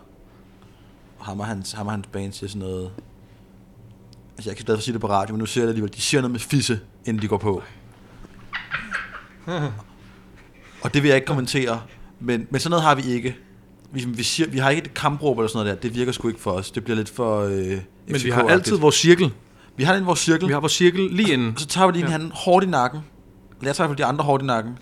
og ham og hans, ham og hans band siger sådan noget, altså jeg kan stadig sige det på radio, men nu siger jeg det alligevel, de siger noget med fisse, inden de går på. Og det vil jeg ikke kommentere, men, men sådan noget har vi ikke. Vi, vi, siger, vi har ikke et kampråb eller sådan noget der, det virker sgu ikke for os, det bliver lidt for øh, Men vi har altid vores cirkel. Vi har den vores cirkel, Vi har vores cirkel lige inden. og så tager vi lige Ja. hinanden hårdt i nakken. Eller jeg tager i hvert fald de andre hårdt i nakken.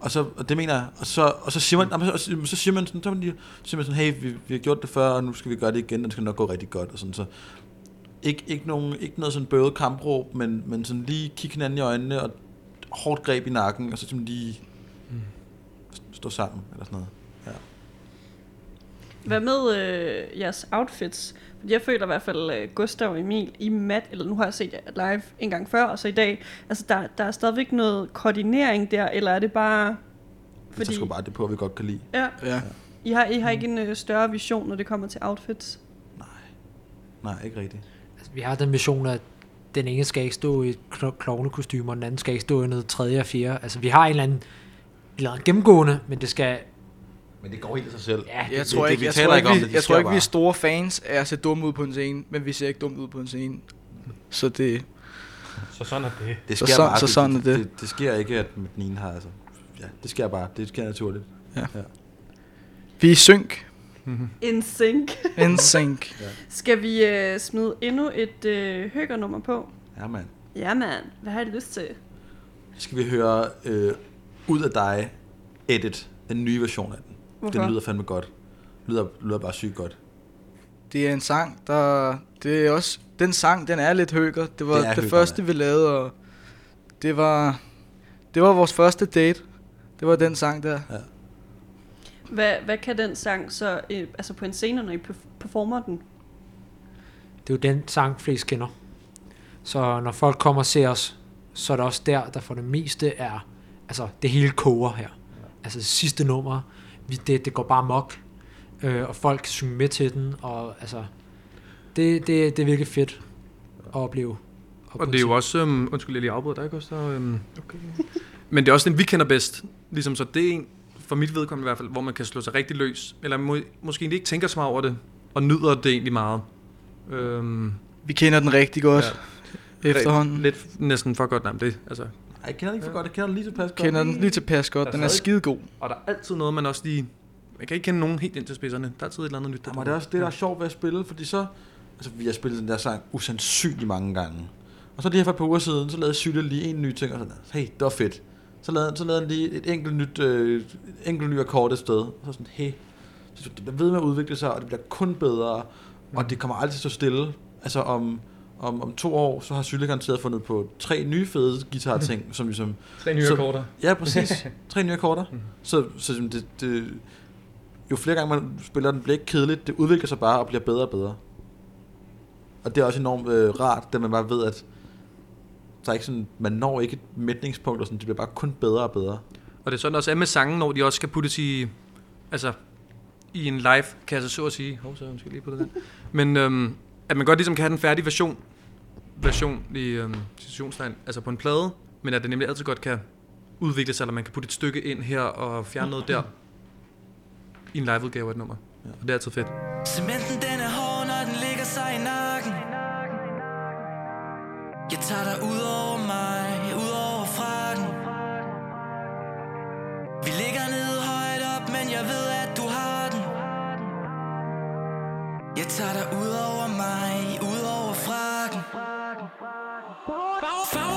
Og så, og det mener jeg, og så, og så siger man, så, så siger man sådan, så man lige, siger man sådan, hey, vi, vi har gjort det før, og nu skal vi gøre det igen, og det skal nok gå rigtig godt, og sådan, så ikke, ikke, nogen, ikke noget sådan bøvet kampråb, men, men sådan lige kigge hinanden i øjnene, og hårdt greb i nakken, og så simpelthen lige stå sammen, eller sådan noget. Hvad med øh, jeres outfits? Jeg føler i hvert fald øh, Gustav og Emil i mat, eller nu har jeg set jer live en gang før, og så i dag, altså der, der er stadigvæk noget koordinering der, eller er det bare... Fordi... Så sgu bare det på, vi godt kan lide. Ja, Ja. I har, I har ikke en øh, større vision, når det kommer til outfits? Nej, ikke rigtigt. Altså, vi har den vision, at den ene skal ikke stå i et klo- klovnekostyme, og den anden skal ikke stå i noget tredje og fjerde. Altså, vi har en eller anden, en eller anden gennemgående, men det skal... Men det går helt af sig selv. Ja, Jeg det- tror det- ikke, vi jeg taler tror ikke om vi, det, det jeg tror ikke vi er store fans af at se dumme ud på en scene, men vi ser ikke dumt ud på en scene. Så det, Så sådan er det. Det Så sker sådan- bare. så sådan er det, det. det. Det sker ikke, at den ene har, altså... Ja, det sker bare. Det sker naturligt. vi er synk. In sync. En sync. Skal vi øh, smide endnu et øh, høggernummer på? Ja, mand. Ja, mand. Hvad har I lyst til? Så skal vi høre øh, Ud af dig, Edit, den nye version af den. Hvorfor? Den lyder fandme godt. Lyder, lyder bare sygt godt. Det er en sang, der... Det er også... Den sang, den er lidt høger. Det var Det det, første, vi lavede, og det var... Det var vores første date. Det var den sang der. Hvad, hvad kan den sang så, altså på en scene, når I perf- performer den? Det er jo den sang, flest kender. Så når folk kommer og ser os, så er det også der, der for det meste er, altså det hele koger her. Altså det sidste nummer, vi, det, det går bare mok, øh, og folk kan synge med til den, og altså, det, det, det er virkelig fedt at opleve. Og det er jo også, øhm, undskyld, jeg lige afbryder dig, Gustav. Øhm, okay. Men det er også den, vi kender bedst. Ligesom, så det er en, for mit vedkommende i hvert fald, hvor man kan slå sig rigtig løs. Eller må, måske egentlig ikke tænker så meget over det, og nyder det egentlig meget. Øhm, Vi kender den rigtig godt ja. efterhånden. Lidt næsten for godt, nej, det, altså. Ej, jeg kender den ikke for godt. Jeg kender den lige tilpas godt. Kender den lige tilpas godt. Den er skide god. Og der er altid noget, man også lige... Man kan ikke kende nogen helt ind til spidserne. Der er altid et eller andet nyt. Jamen, det er også det, der er sjovt ved at spille, fordi så... Altså, vi har spillet den der sang usandsynligt mange gange. Og så lige her for et par uger siden, så lavede Sylte lige en ny ting, og sådan, hey, det var fedt. Så lavede, så lavede han lige et enkelt nyt, øh, enkelt ny akkord et sted. Og så sådan, hey, så det bliver ved med at udvikle sig, og det bliver kun bedre, og det kommer aldrig til at stå stille. Altså om, om, om to år, så har Sylte garanteret fundet på tre nye fede guitar-ting, som ligesom... Tre nye akkorder. Ja, præcis. Tre nye akkorder. Så, så sådan, det, det, jo flere gange man spiller den, bliver ikke kedeligt. Det udvikler sig bare og bliver bedre og bedre. Og det er også enormt øh, rart, da man bare ved, at der er ikke sådan, man når ikke et mætningspunkt, og sådan, det bliver bare kun bedre og bedre. Og det er sådan også er med sangen, når de også skal puttes i, altså, i en live kasse, så at sige. Hov, så undskyld lige på den. Men øhm, at man godt ligesom kan have den færdige version, version i øhm, situationstegn, altså på en plade, men at det nemlig altid godt kan udvikle sig, eller man kan putte et stykke ind her og fjerne noget der i en liveudgave af et nummer. Ja. Og det er altid fedt. Cementen den er hård, når den ligger sig i nakken Jeg tager dig ud over mig, ud over frakken Vi ligger nede højt op, men jeg ved at du har den Jeg tager dig ud over mig, ud over frakken Farverne der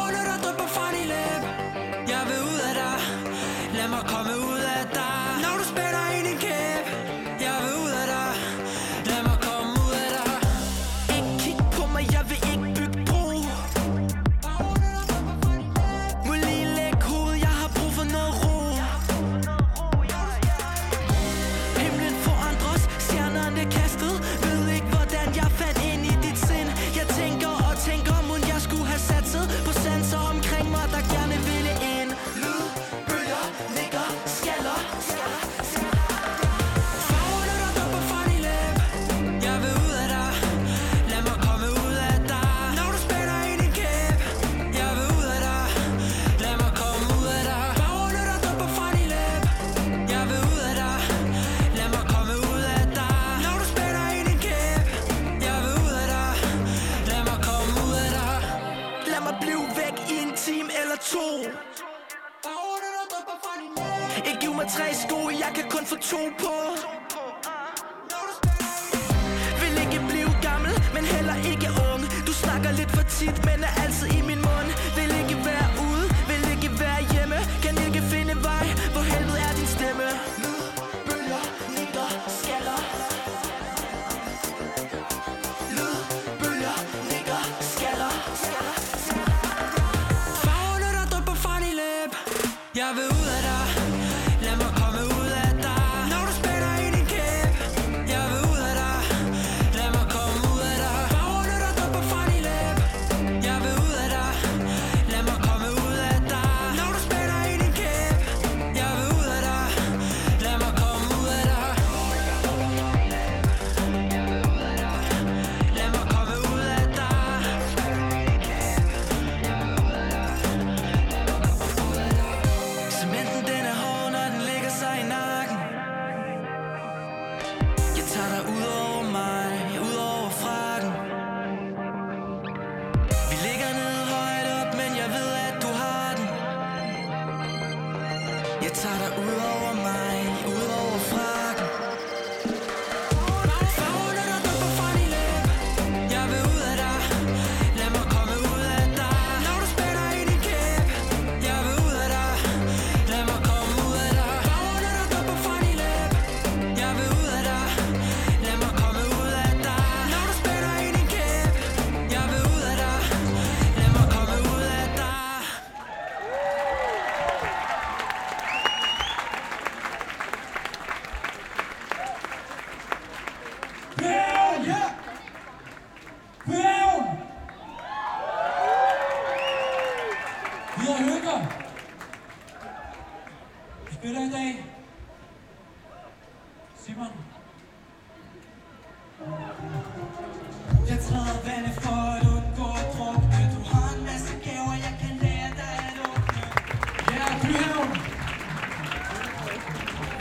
Ja,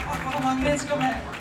Og hvor mange mennesker, mand!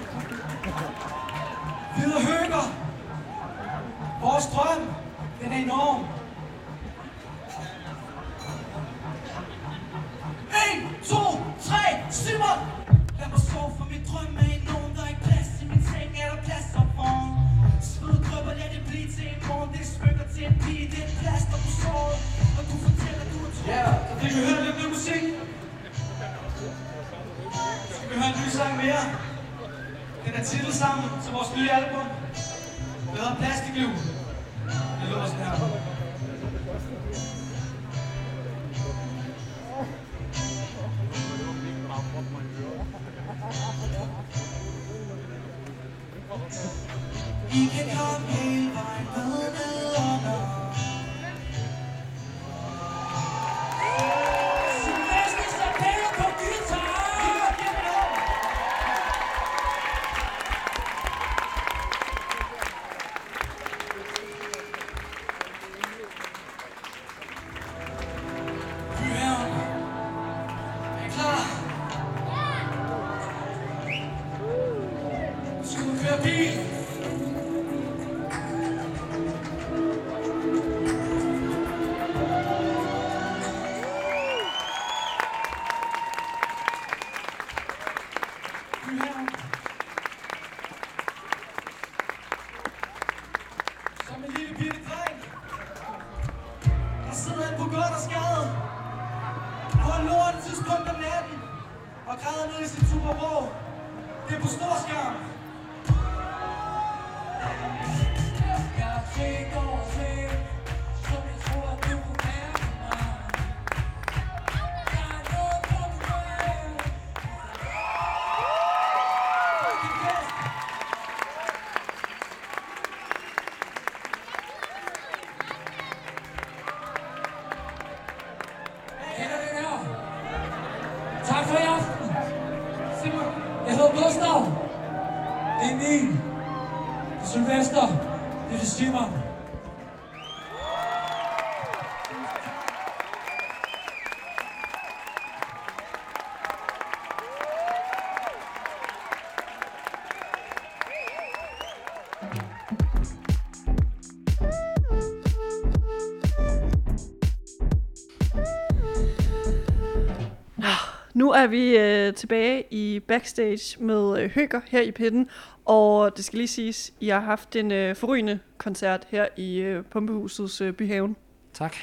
Nu er vi øh, tilbage i backstage med øh, Høger her i pitten, og det skal lige siges, I har haft en øh, forrygende koncert her i øh, Pumpehusets øh, Byhaven. Tak.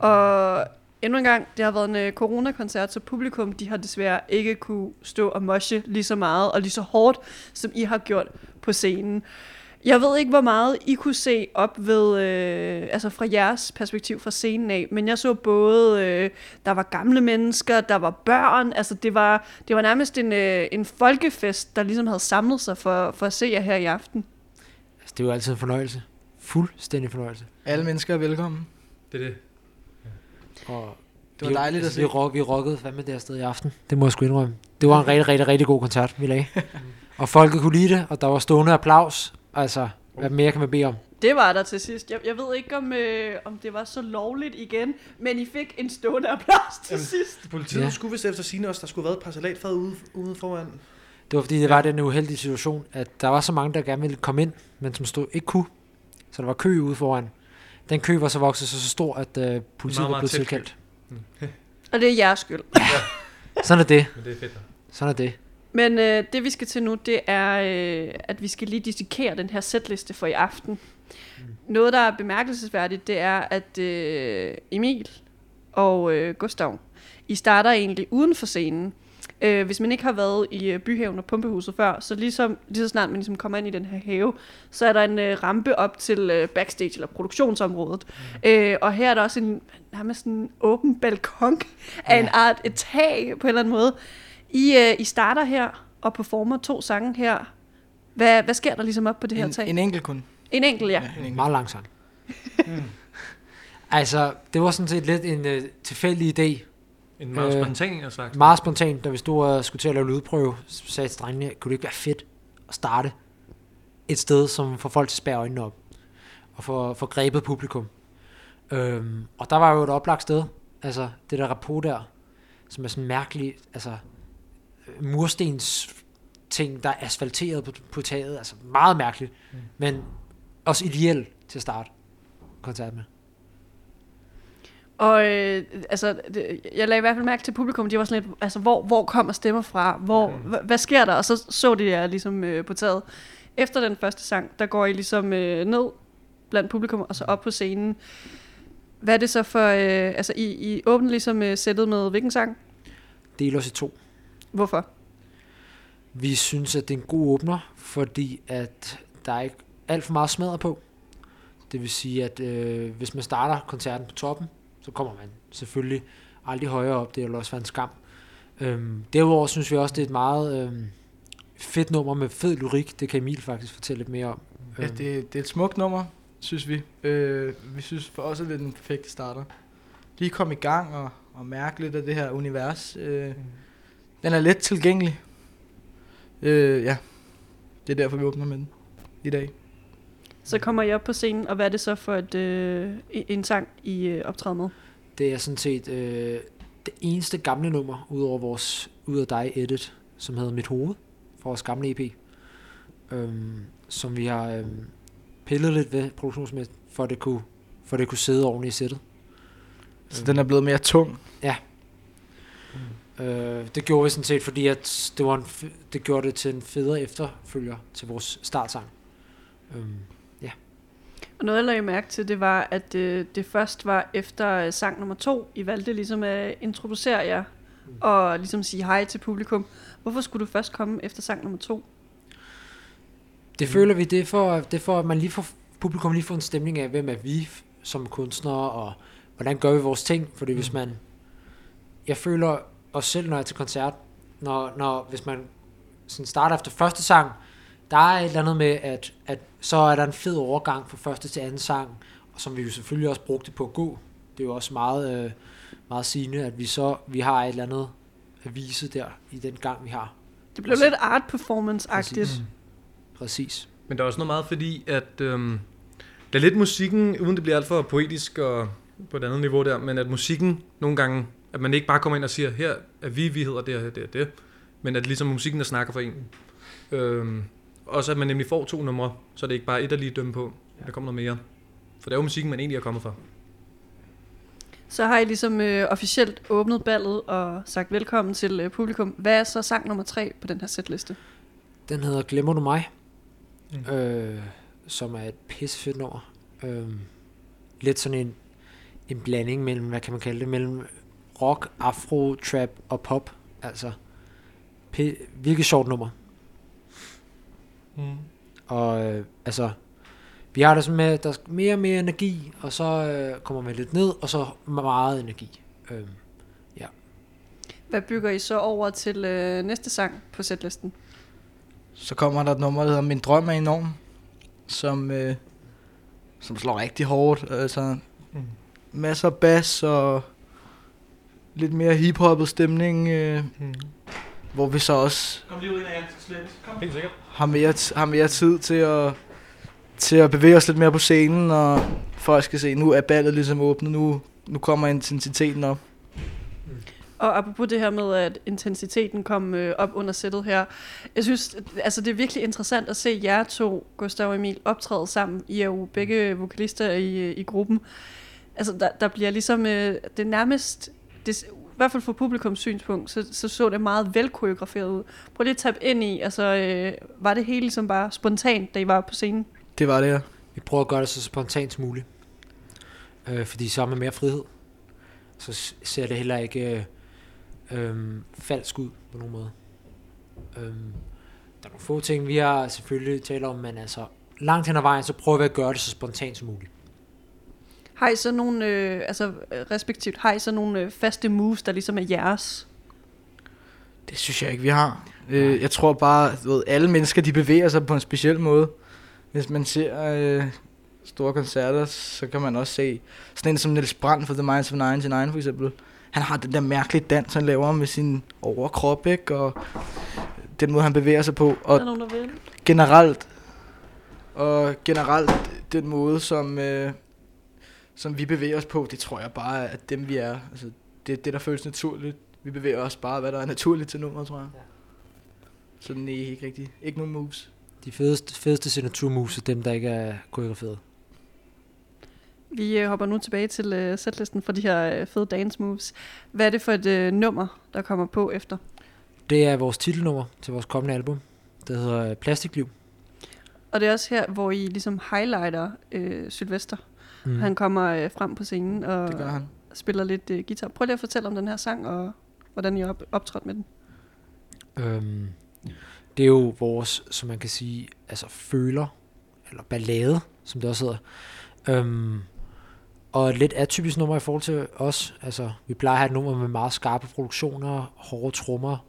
Og endnu en gang, det har været en øh, coronakoncert, så publikum de har desværre ikke kunne stå og moshe lige så meget og lige så hårdt, som I har gjort på scenen. Jeg ved ikke, hvor meget I kunne se op ved, øh, altså fra jeres perspektiv fra scenen af, men jeg så både, øh, der var gamle mennesker, der var børn, altså det var, det var nærmest en, øh, en folkefest, der ligesom havde samlet sig for, for at se jer her i aften. Altså, det jo altid en fornøjelse. Fuldstændig fornøjelse. Alle mennesker er velkommen. Det er det. Og Det var vi- dejligt at altså, se. Vi, rock, vi rockede fandme der sted i aften. Det må jeg sgu indrømme. Det var en rigtig, rigtig, rigtig god koncert, vi lagde. og folket kunne lide det, og der var stående applaus. Altså, hvad mere kan man bede om? Det var der til sidst. Jeg, jeg ved ikke, om, øh, om det var så lovligt igen, men I fik en stående applaus til Jamen, sidst. Politiet Ja. ja. skulle vist efter sine også, der skulle have været et par salatfad ude, ude foran. Det var fordi, det var den uheldige situation, at der var så mange, der gerne ville komme ind, men som stod ikke kunne. Så der var kø ude foran. Den kø var så vokset sig så stor, at øh, politiet Meget, var blevet tilkaldt. Og det er jeres skyld. Sådan er det. Men det er fedt. Sådan er det. Men øh, det vi skal til nu, det er, øh, at vi skal lige dissekere den her sætliste for i aften. Noget, der er bemærkelsesværdigt, det er, at øh, Emil og øh, Gustav, I starter egentlig uden for scenen. Øh, hvis man ikke har været i øh, Byhaven og Pumpehuset før, så ligesom, lige så snart man ligesom kommer ind i den her have, så er der en øh, rampe op til øh, backstage eller produktionsområdet. Mm. Øh, og her er der også en nærmest en åben balkon af en art et tag på en eller anden måde. I, øh, I starter her og performer to sange her. Hvad, hvad sker der ligesom op på det her En, tag? en enkelt kun. en enkelt, ja. Ja, en enkelt. Meget lang sang. altså, det var sådan set lidt en uh, tilfældig idé. En meget Øh, spontan slags. Meget spontant, da vi stod og skulle til at lave lydprøve, så sagde drengene, kunne det ikke være fedt at starte et sted, som får folk til at spære øjnene op, og få, få grebet publikum. Øhm, og der var jo et oplagt sted, altså det der rapport der, som er sådan mærkeligt, altså øh, murstens ting, der er asfalteret på, på taget, altså meget mærkeligt, mm. men også ideelt til at starte koncert med. Og øh, altså, det, jeg lagde i hvert fald mærke til publikum, de var sådan lidt, altså, hvor, hvor kommer stemmer fra? Hvor, mm. hvad sker der? Og så så de jer ligesom øh, på taget. Efter den første sang, der går I ligesom øh, ned blandt publikum, og så op på scenen. Hvad er det så for, øh, altså, I, I åbner ligesom øh, sættet med hvilken sang? Del os i to. Hvorfor? Vi synes, at det er en god åbner, fordi at der er ikke alt for meget smadret på. Det vil sige, at øh, hvis man starter koncerten på toppen, så kommer man selvfølgelig aldrig højere op. Det vil også være en skam. Øhm, derudover synes vi også, det er et meget øhm, fedt nummer med fed lyrik. Det kan Emil faktisk fortælle lidt mere om. Ja, Øhm, det, det er et smukt nummer, synes vi. Øh, vi synes for os er det den perfekte starter. Lige komme i gang og, og mærke lidt af det her univers. Øh, den er let tilgængelig. Øh, ja, det er derfor, vi åbner med den i dag. Så kommer I op på scenen, og hvad er det så for et, øh, en sang, I øh, optræder med? Det er sådan set øh, det eneste gamle nummer, udover vores Ud af dig edit, som hedder Mit Hoved, fra vores gamle EP. Øhm, som vi har øhm, pillet lidt ved produktionsmæssigt, for at det kunne, for at det kunne sidde ordentligt i sættet. Så den er blevet mere tung. Øh, det gjorde vi sådan set, fordi at det, var en, det gjorde det til en federe efterfølger til vores startsang. Øhm, Og noget, jeg lagde mærke til, det var, at øh, det først var efter øh, sang nummer to, I valgte ligesom at introducere jer og ligesom sige hej til publikum. Hvorfor skulle du først komme efter sang nummer to? Det mm. føler vi, det er, for, det er for, at man lige får, publikum lige får en stemning af, hvem er vi som kunstnere, og hvordan gør vi vores ting. Fordi mm. hvis man, jeg føler også selv, når jeg er til koncert, når, når hvis man sådan starter efter første sang, der er et eller andet med, at, at så er der en fed overgang fra første til anden sang, og som vi jo selvfølgelig også brugte på at gå. Det er jo også meget, øh, meget sigende, at vi så vi har et eller andet at vise der i den gang, vi har. Det blev lidt art performance-agtigt. Præcis. Præcis. Men der er også noget meget fordi, at øhm, er lidt musikken, uden det bliver alt for poetisk og på et andet niveau der, men at musikken nogle gange, at man ikke bare kommer ind og siger, her er vi, vi hedder det og det og det, men at ligesom musikken, der snakker for en. Øhm, også at man nemlig får to numre, så er det ikke bare et at lige dømme på, der kommer noget mere. For det er jo musikken, man egentlig er kommet for. Så har I ligesom øh, officielt åbnet ballet og sagt velkommen til øh, publikum. Hvad er så sang nummer tre på den her setliste? Den hedder Glemmer du mig? Mm. Øh, som er et pissefedt nummer. Øh, lidt sådan en, en blanding mellem, hvad kan man kalde det, mellem rock, afro, trap og pop. Altså, p- virkelig sjovt nummer. Mm. Og øh, altså, vi har det sådan med, at der er mere og mere energi, og så øh, kommer man lidt ned, og så meget energi. Øh, Hvad bygger I så over til øh, næste sang på setlisten? Så kommer der et nummer, der hedder Min Drøm er enorm, som, øh, som slår rigtig hårdt. Altså, Mm. masser af bas og lidt mere hiphoppet stemning, øh, Mm. hvor vi så også Kom lige ud ind af slet. Kom. Helt sikkert. har mere, t- har mere tid til at, til at bevæge os lidt mere på scenen, og folk skal se, nu er ballet ligesom åbnet, nu, nu kommer intensiteten op. Og apropos det her med, at intensiteten kom øh, op under sættet her. Jeg synes, altså det er virkelig interessant at se jer to, Gustav og Emil, optræde sammen. I er jo begge vokalister i, øh, i gruppen. Altså der, der bliver ligesom, øh, det er nærmest, det, i hvert fald fra publikums synspunkt, så, så så det meget velkoreograferet ud. Prøv lige at tabe ind i, altså øh, var det hele ligesom bare spontant, da I var på scenen? Det var det, ja. Vi prøver at gøre det så spontant som muligt. Øh, fordi så med mere frihed, så ser det heller ikke øh, øh, falsk ud på nogen måde. Øh, der er nogle få ting, vi har selvfølgelig talt om, men altså langt hen ad vejen, så prøver vi at gøre det så spontant som muligt. Har I så nogle, øh, altså respektivt, har I så nogle øh, faste moves, der ligesom er jeres? Det synes jeg ikke, vi har. Øh, jeg tror bare, du ved, alle mennesker de bevæger sig på en speciel måde. Hvis man ser øh, store koncerter, så kan man også se sådan en som Niels Brandt fra The Minds of 99 for eksempel. Han har den der mærkelige dans, han laver med sin overkrop, ikke? Og den måde, han bevæger sig på. Er Og der nogen, der vil? generelt, og generelt den måde, som, øh, som vi bevæger os på, det tror jeg bare er dem, vi er. Altså, det er det, der føles naturligt. Vi bevæger os bare, hvad der er naturligt til nummeret, tror jeg. Ja. Så nej, ikke rigtigt. Ikke nogen moves. De fedeste, fedeste signaturmoves er dem, der ikke er koreograferet. Vi øh, hopper nu tilbage til øh, setlisten for de her øh, fede dance moves. Hvad er det for et øh, nummer, der kommer på efter? Det er vores titelnummer til vores kommende album. Det hedder øh, Plastikliv. Og det er også her, hvor I ligesom highlighter øh, Sylvester. Mm. Han kommer øh, frem på scenen og Det gør han. spiller lidt øh, guitar. Prøv lige at fortælle om den her sang, og hvordan I op, optrådte med den. Øhm, det er jo vores, som man kan sige, altså føler, eller ballade, som det også hedder. Øhm, og et lidt atypisk nummer i forhold til os. Altså, vi plejer at have et nummer med meget skarpe produktioner, hårde trommer.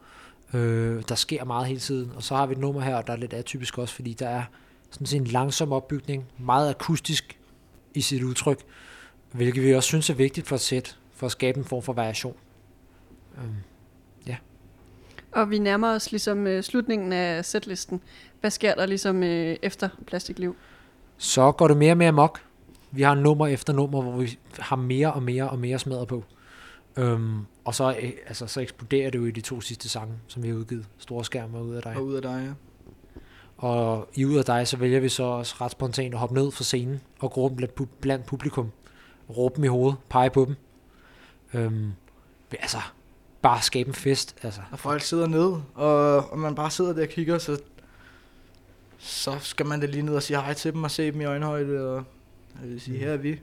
Øh, der sker meget hele tiden. Og så har vi et nummer her, der er lidt atypisk også, fordi der er sådan en langsom opbygning, meget akustisk i sit udtryk, hvilket vi også synes er vigtigt for et sæt, for at skabe en form for variation. Øhm, Og vi nærmer os ligesom øh, slutningen af setlisten. Hvad sker der ligesom øh, efter Plastikliv? så går det mere og mere amok. Vi har nummer efter nummer, hvor vi har mere og mere og mere smadret på. Øhm, og så, øh, altså, så eksploderer det jo i de to sidste sange, som vi har udgivet. Store skærme og ud af dig. Og ud af dig, ja. Og i ud af dig, så vælger vi så også ret spontant at hoppe ned fra scenen og gå rundt blandt, pu- blandt publikum. Råbe dem i hovedet, pege på dem. Øhm, altså, bare skabe en fest. Altså. Og folk sidder ned, og, og man bare sidder der og kigger, så, så skal man da lige ned og sige hej til dem og se dem i øjenhøjde, og jeg vil sige, Mm. her er vi.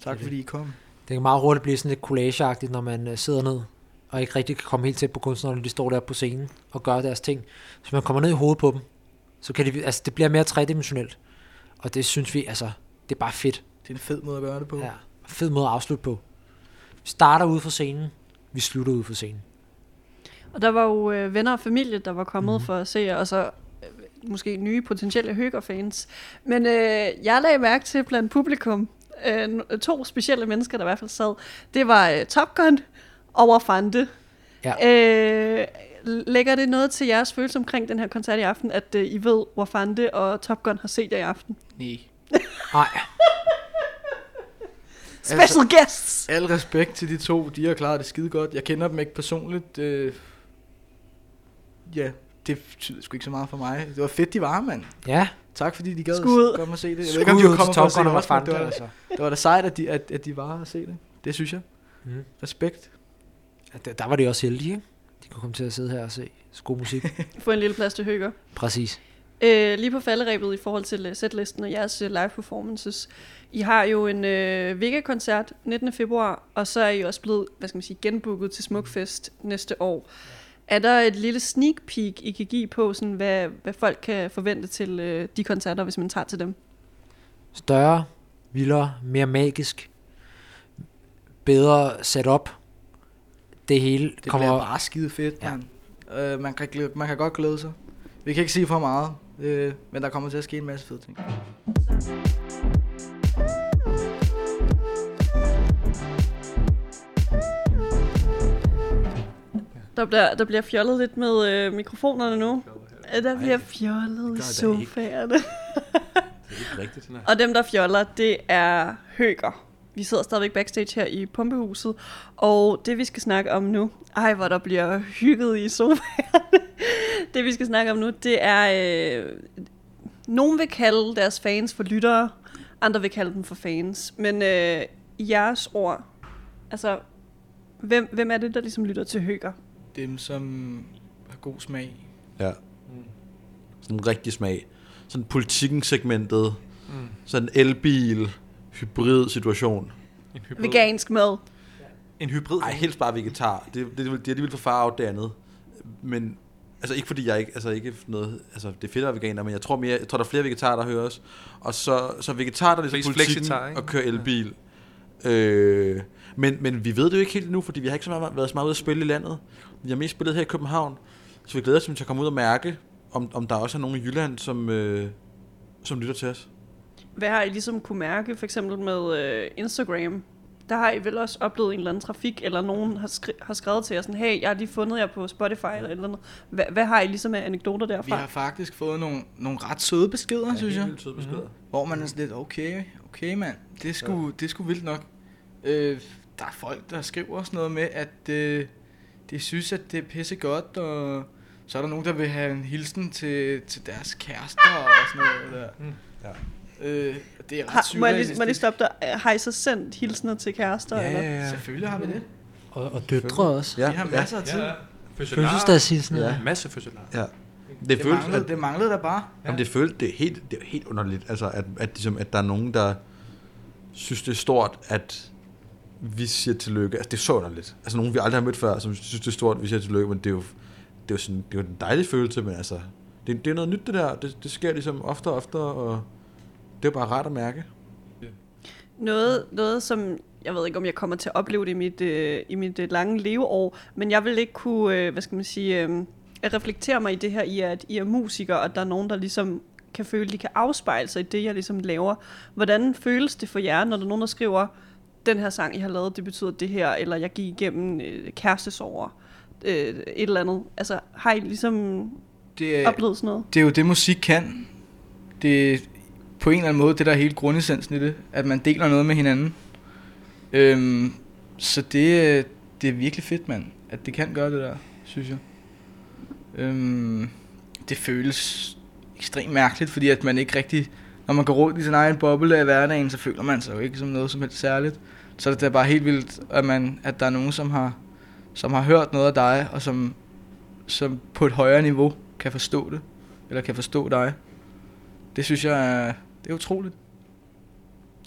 Tak det. fordi I kom. Det kan meget hurtigt blive sådan lidt collageagtigt, når man øh, sidder ned og ikke rigtig kan komme helt tæt på kunstnerne, når de står der på scenen og gør deres ting. Så man kommer ned i hovedet på dem, så kan det, altså, det bliver mere tredimensionelt. Og det synes vi, altså, det er bare fedt. Det er en fed måde at gøre det på. Ja, fed måde at afslutte på. Vi starter ude fra scenen, vi slutter ude fra scenen. Og der var jo øh, venner og familie, der var kommet Mhm. mm. for at se og så øh, måske nye potentielle Høger-fans. Men øh, jeg lagde mærke til blandt publikum, øh, to specielle mennesker, der i hvert fald sad. Det var øh, Top Gun og Wafande. Ja. Øh, lægger det noget til jeres følelse omkring den her koncert i aften, at øh, I ved, Wafande og Top Gun har set jer i aften? Nej. Nej, Special guests! Al respekt til de to, de har klaret det skide godt. Jeg kender dem ikke personligt. Øh, ja, det betyder sgu ikke så meget for mig. Det var fedt, de var, mand. ja. Tak fordi de gad Skud. at komme og se det. Jeg ved Skud ikke, om de kommet for at Top se det var, altså. det var da sejt, at de, at, at de var og se det. Det synes jeg. Mm. Respekt. Ja, Der, der var de også heldige, ikke? Kunne komme til at sidde her og se god musik. Få en lille plads til Høger. Præcis. Øh, lige på falderæbet i forhold til uh, setlisten og jeres uh, live performances. I har jo en uh, Vega-koncert 19. februar, og så er I også blevet, hvad skal man sige, genbooket til Smukfest næste år. Er der et lille sneak peek, I kan give på, sådan, hvad, hvad folk kan forvente til uh, de koncerter, hvis man tager til dem? Større, vildere, mere magisk, bedre setup. Det hele Det kommer... bliver bare skide fedt, Ja. man. Øh, man, kan, man kan godt glæde sig. Vi kan ikke sige for meget, øh, men der kommer til at ske en masse fede ting. Der bliver, der bliver fjollet lidt med øh, mikrofonerne nu. Der bliver fjollet i sofaerne. Det er ikke rigtigt, her. Og dem, der fjoller, det er høger. Vi sidder stadigvæk backstage her i Pumpehuset, og det vi skal snakke om nu, ej hvor der bliver hygget i sofaerne. det vi skal snakke om nu, det er, øh, nogen vil kalde deres fans for lyttere, andre vil kalde dem for fans. Men øh, i jeres ord, altså, Hvem, hvem er det, der ligesom lytter til høger? Dem, som har god smag. Ja. Sådan en rigtig smag. Sådan politikken segmentet. Mm. Sådan en elbil, hybrid situation. En hybrid. Vegansk mad. En hybrid. Ej, helst bare vegetar. Det, det, det, det er alligevel for far out det andet. Men, altså ikke fordi jeg ikke, altså ikke noget, altså det er fedt at være veganer, men jeg tror mere, jeg tror der er flere vegetarer, der hører os. Og så, så vegetar, der er ligesom politikken og kører elbil. Øh, men, men vi ved det jo ikke helt nu, fordi vi har ikke så meget, været så meget ude at spille i landet. Vi har mest spillet her i København. Så vi glæder os til at komme ud og mærke, om, om der også er nogen i Jylland, som, øh, som lytter til os. Hvad har I ligesom kunne mærke, for eksempel med øh, Instagram? Der har I vel også oplevet en eller anden trafik, eller nogen har, skri- har skrevet til jer sådan, hey, jeg har lige fundet jer på Spotify eller et eller andet. Hvad, hvad har I ligesom af anekdoter Vi derfra? har faktisk fået nogle, nogle ret søde beskeder, ja, synes jeg. Helt søde beskeder. Hvor man er sådan lidt, okay, okay mand, det er sgu, ja. det er sgu vildt nok. Øh, der er folk, der skriver sådan noget med, at øh, de synes, at det er pisse godt, og så er der nogen, der vil have en hilsen til, til deres kærester og sådan noget der. Mm. Ja. Øh, det er ret Har, må, jeg lige, må jeg lige stoppe dig? Har I så sendt hilsner til kærester? Ja, eller? ja, ja. Selvfølgelig har vi det. Og, og døtre også. Ja, Vi har masser af tid. Ja. Fødselsdagshilsen. Ja. Ja. Masse fødselar. ja. Det, Det føles, manglede, at, det manglede der bare. Jamen, det føles, det er helt, det er helt underligt, altså, at, at, ligesom, at der er nogen, der synes, det er stort, at vi siger tillykke. Altså, det er så underligt. Altså, nogen, vi aldrig har mødt før, som synes, det er stort, at vi siger tillykke, men det er jo, det er jo, sådan, det er jo en dejlig følelse, men altså, det, det er noget nyt, det der. Det, det sker ligesom oftere og oftere, og det er bare rart at mærke. Noget, noget, som jeg ved ikke, om jeg kommer til at opleve det i mit, øh, i mit øh, lange leveår, men jeg vil ikke kunne, øh, hvad skal man sige, øh, at reflektere mig i det her, i at I er musikere, og at der er nogen, der ligesom kan føle, de kan afspejle sig i det, jeg ligesom laver. Hvordan føles det for jer, når der er nogen, der skriver, den her sang, I har lavet, det betyder det her, eller jeg gik igennem øh, kærestesover, øh, et eller andet. Altså, har I ligesom Det er, oplevet sådan noget? det er jo det, musik kan. Det på en eller anden måde det, der er hele grundessensen i det. At man deler noget med hinanden. Øhm, så det, er- det er virkelig fedt, mand. At det kan gøre det der, synes jeg. Øhm, det føles ekstremt mærkeligt, fordi at man ikke rigtig... Når man går rundt i sin egen boble af hverdagen, så føler man sig jo ikke som noget som helst særligt. Så det er bare helt vildt, at, man, at der er nogen, som har, som har hørt noget af dig, og som, som på et højere niveau kan forstå det. Eller kan forstå dig. Det synes jeg er, det er utroligt.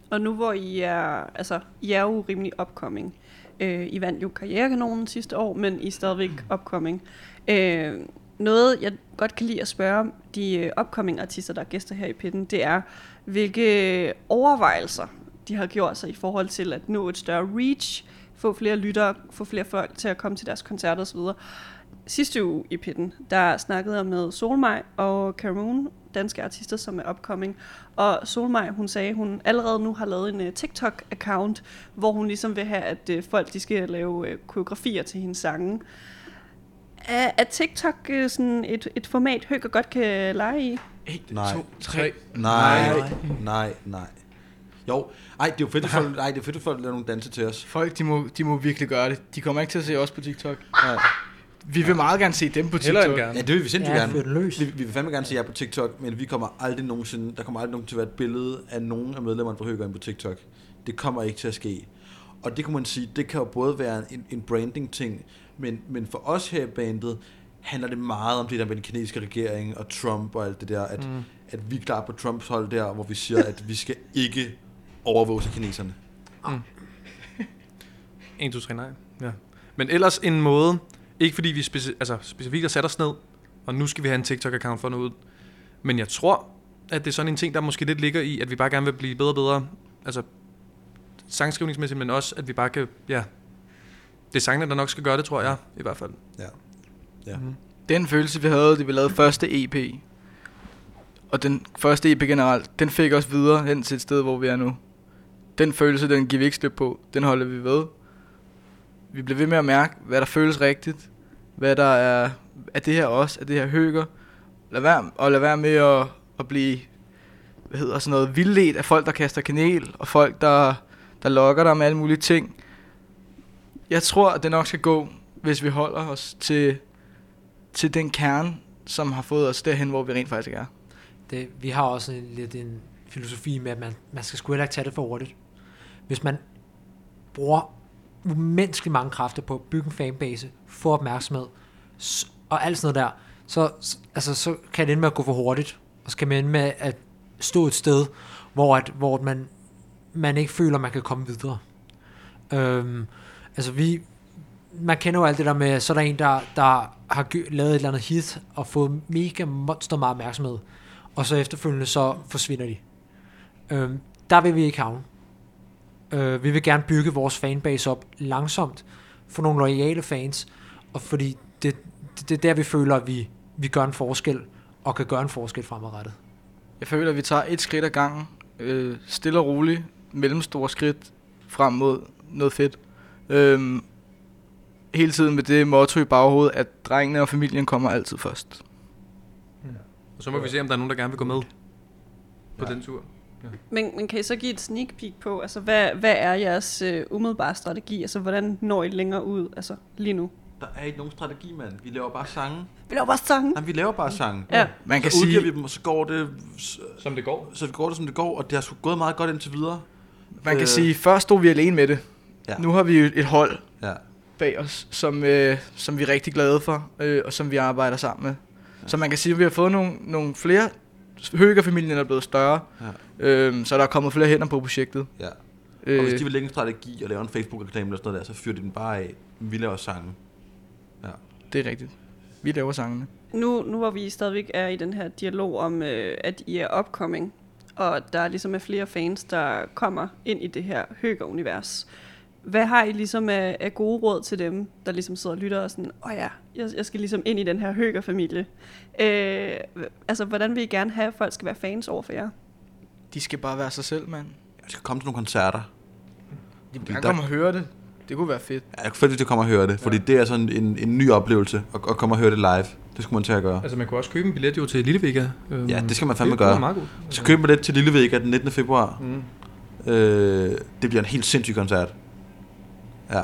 Og nu hvor I er, altså, I er jo rimelig upcoming. Øh, I vandt jo Karrierekanonen sidste år, men I er stadigvæk upcoming. Øh, noget, jeg godt kan lide at spørge de øh, upcoming artister, der er gæster her i pitten, det er, hvilke overvejelser de har gjort sig i forhold til at nå et større reach, få flere lyttere, få flere folk til at komme til deres koncerter osv. Sidste uge i pitten, der snakkede jeg med Solmej og Caroon, danske artister, som er upcoming. Og Solmaj, hun sagde, hun allerede nu har lavet en uh, TikTok-account, hvor hun ligesom vil have, at uh, folk de skal lave uh, koreografier til hendes sange. Er, er TikTok uh, sådan et, et format, Høger godt kan lege i? 1, Nej. 2, 3. Nej, nej, nej. Jo, ej, det er jo fedt, at folk, ej, det er fedt, at folk laver nogle danse til os. Folk, de må, de må virkelig gøre det. De kommer ikke til at se os på TikTok. Nej. Vi vil meget gerne se dem på TikTok. end gerne. Ja, det vil vi sindssygt Ja, gerne. løs. Vi, vi vil fandme gerne se jer på TikTok, men vi kommer aldrig nogensinde, der kommer aldrig nogen til at være et billede af nogen af medlemmerne fra Høgeren på TikTok. Det kommer ikke til at ske. Og det kunne man sige, det kan jo både være en, en branding-ting, men, men for os her i bandet, handler det meget om det der med den kinesiske regering og Trump og alt det der, at, mm. at vi er klar på Trumps hold der, hvor vi siger, at vi skal ikke overvåge kineserne. 1, 2, 3, nej. Ja. Men ellers en måde, ikke fordi vi speci- altså, specifikt har sat os ned, og nu skal vi have en TikTok-account for noget ud. Men jeg tror, at det er sådan en ting, der måske lidt ligger i, at vi bare gerne vil blive bedre og bedre. Altså sangskrivningsmæssigt, men også, at vi bare kan, ja, det er sangene, der nok skal gøre det, tror jeg, i hvert fald. Ja. Ja. Mhm. Den følelse, vi havde, da vi lavede første EP, og den første EP generelt, den fik os videre hen til et sted, hvor vi er nu. Den følelse, den giver vi ikke slip på. Den holder vi ved. Vi bliver ved med at mærke, hvad der føles rigtigt. Hvad der er, er det her også, er det her høger. Lad være, og lad være med at, at blive, hvad hedder sådan noget, vildledt af folk, der kaster kanel, og folk, der, der lokker dig med alle mulige ting. Jeg tror, at det nok skal gå, hvis vi holder os til, til den kerne, som har fået os derhen, hvor vi rent faktisk er. Det, vi har også en, lidt en filosofi med, at man, man skal sgu heller ikke tage det for hurtigt. Hvis man bruger umenneskeligt mange kræfter på at bygge en fanbase, få opmærksomhed, og alt sådan noget der, så, altså, så kan det ende med at gå for hurtigt, og så kan man ende med at stå et sted, hvor, at, hvor man, man ikke føler, man kan komme videre. Øhm, altså vi, man kender jo alt det der med, så er der en, der, der har lavet et eller andet hit, og fået mega monster meget opmærksomhed, og så efterfølgende så forsvinder de. Øhm, der vil vi ikke havne. Øh, vi vil gerne bygge vores fanbase op langsomt, få nogle loyale fans, og fordi det, det, det er der, vi føler, at vi, vi gør en forskel, og kan gøre en forskel fremadrettet. Jeg føler, at vi tager et skridt ad gangen. Øh, stille og roligt. Mellemstore skridt frem mod noget fedt. Øhm, hele tiden med det motto i baghovedet, at drengene og familien kommer altid først. Og så må vi se, om der er nogen, der gerne vil gå med på den tur. Men, men kan I så give et sneak peek på, altså hvad, hvad er jeres øh, umiddelbare strategi? Altså hvordan når I længere ud, altså lige nu? Der er ikke nogen strategi, mand. Vi laver bare sange. Vi laver bare sange. Nej, vi laver bare sange. Ja. Man kan så sige- vi dem, og så går det... Som det går. Så går det, som det går, og det har sgu gået meget godt indtil videre. Man kan Øh, sige, før stod vi alene med det. Ja. Nu har vi jo et hold Ja. bag os, som, øh, som vi er rigtig glade for, øh, og som vi arbejder sammen med. Så man kan sige, at vi har fået nogle, nogle flere... Høgerfamilien er blevet større, Ja. øhm, så der er kommet flere hænder på projektet. Ja. Øh, Og hvis de vil lægge en strategi og lave en Facebook-reklame eller sådan noget der, så fyrer de den bare af. Vi laver sange. Ja. Det er rigtigt. Vi laver sangene. Nu, nu hvor vi stadigvæk er i den her dialog om, øh, at I er upcoming, og der ligesom er flere fans, der kommer ind i det her Høger-univers. Hvad har I ligesom af, af gode råd til dem, der ligesom sidder og lytter og sådan, åh oh ja, jeg, jeg skal ligesom ind i den her Høger-familie. Øh, altså, hvordan vil I gerne have, at folk skal være fans over for jer? De skal bare være sig selv, mand. Jeg skal komme til nogle koncerter. De kan der- komme og høre det. Det kunne være fedt. Ja, jeg kunne fedt, hvis du kommer og høre det, fordi det er sådan en, en ny oplevelse at, at komme og høre det live. Det skulle man til at gøre. Altså, man kunne også købe en billet jo til Lille Vega. Øhm, Ja, det skal man fandme det gøre. meget godt. Så køb billet til Lille Vega den 19. februar. Mm. Øh, det bliver en helt sindssyg koncert. Ja,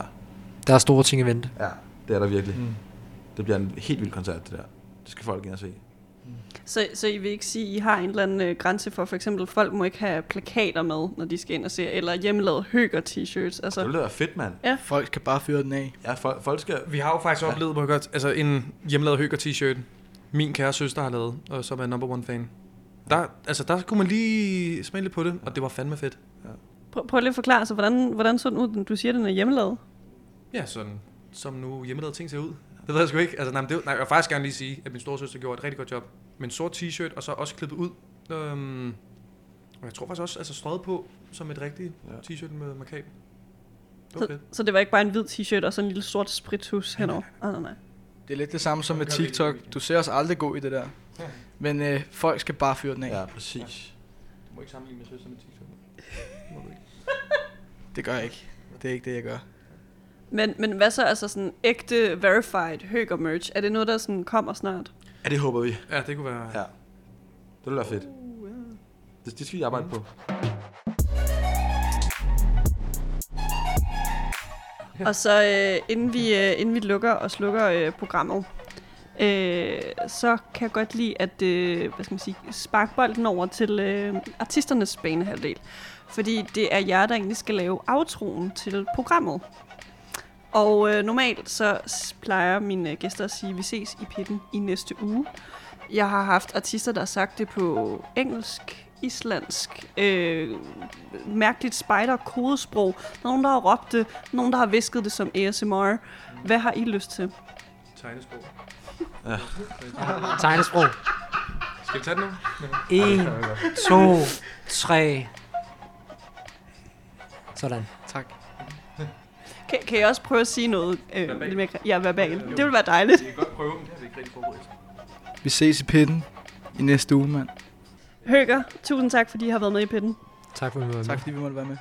Der er store ting i vente. ja det er der virkelig. Mm. Det bliver en helt vild koncert, det der. Det skal folk gerne se. Så, så I vil ikke sige, at I har en eller anden øh, grænse for, for eksempel, folk må ikke have plakater med, når de skal ind og se, eller hjemmelavet Høger t-shirts. Altså, Det ville være fedt, mand. Ja. Folk kan bare fyre den af. Ja, folk, folk skal... Vi har jo faktisk Ja. oplevet, godt, altså en hjemmelavet høger t-shirt, min kære søster har lavet, og som er number one fan. Der, altså, der kunne man lige smage lidt på det, og det var fandme fedt. Prøv, prøv lige at forklare, så hvordan, hvordan så den ud? Du siger, den er hjemmelavet. Ja, sådan som nu hjemmelavede ting ser ud. Det ved jeg sgu ikke. Altså, nej, det, nej, jeg vil faktisk gerne lige sige, at min storesøster gjorde et rigtig godt job. Med en sort t-shirt, og så også klippet ud. Øhm, og jeg tror faktisk også, altså strøget på som et rigtigt Ja. t-shirt med markat. Det Så, så det var ikke bare en hvid t-shirt og sådan en lille sort sprithus henover? Ah, nej, nej. Det er lidt det samme som med TikTok. Du ser os aldrig gå i det der. Men øh, folk skal bare fyre den af. Ja, præcis. Du må ikke sammenligne med søster med t-shirt. Det må du ikke. Det gør jeg ikke. Det er ikke det, jeg gør. Men, men hvad så, altså sådan ægte verified Høger merch? Er det noget, der sådan kommer snart? Ja, det håber vi. Ja, det kunne være... Ja. Det ville være fedt. Det, det skal vi arbejde på. Og så øh, inden, vi, øh, inden vi lukker og slukker øh, programmet, øh, så kan jeg godt lide at øh, hvad skal man sige, sparke bolden over til øh, artisternes banehalvdel. Fordi det er jer, der egentlig skal lave outroen til programmet. Og øh, normalt så plejer mine øh, gæster at sige, at vi ses i pitten i næste uge. Jeg har haft artister, der har sagt det på engelsk, islandsk, øh, mærkeligt spider-kodesprog. Der er nogen, der har råbt det, nogen, der har visket det som ASMR. Hvad har I lyst til? Tegnesprog. Tegnesprog. Skal vi tage det nu? 1, 2, 3. Sådan. Tak. Kan, kan I også prøve at sige noget øh, Verbalt. lidt mere? Ja, verbalt. Det vil være dejligt. Vi kan godt prøve, men det har vi ikke rigtig forberedt. Vi ses i pitten i næste uge, mand. Høger, tusind tak, fordi I har været med i pitten. Tak for at du var med. Tak fordi vi måtte være med.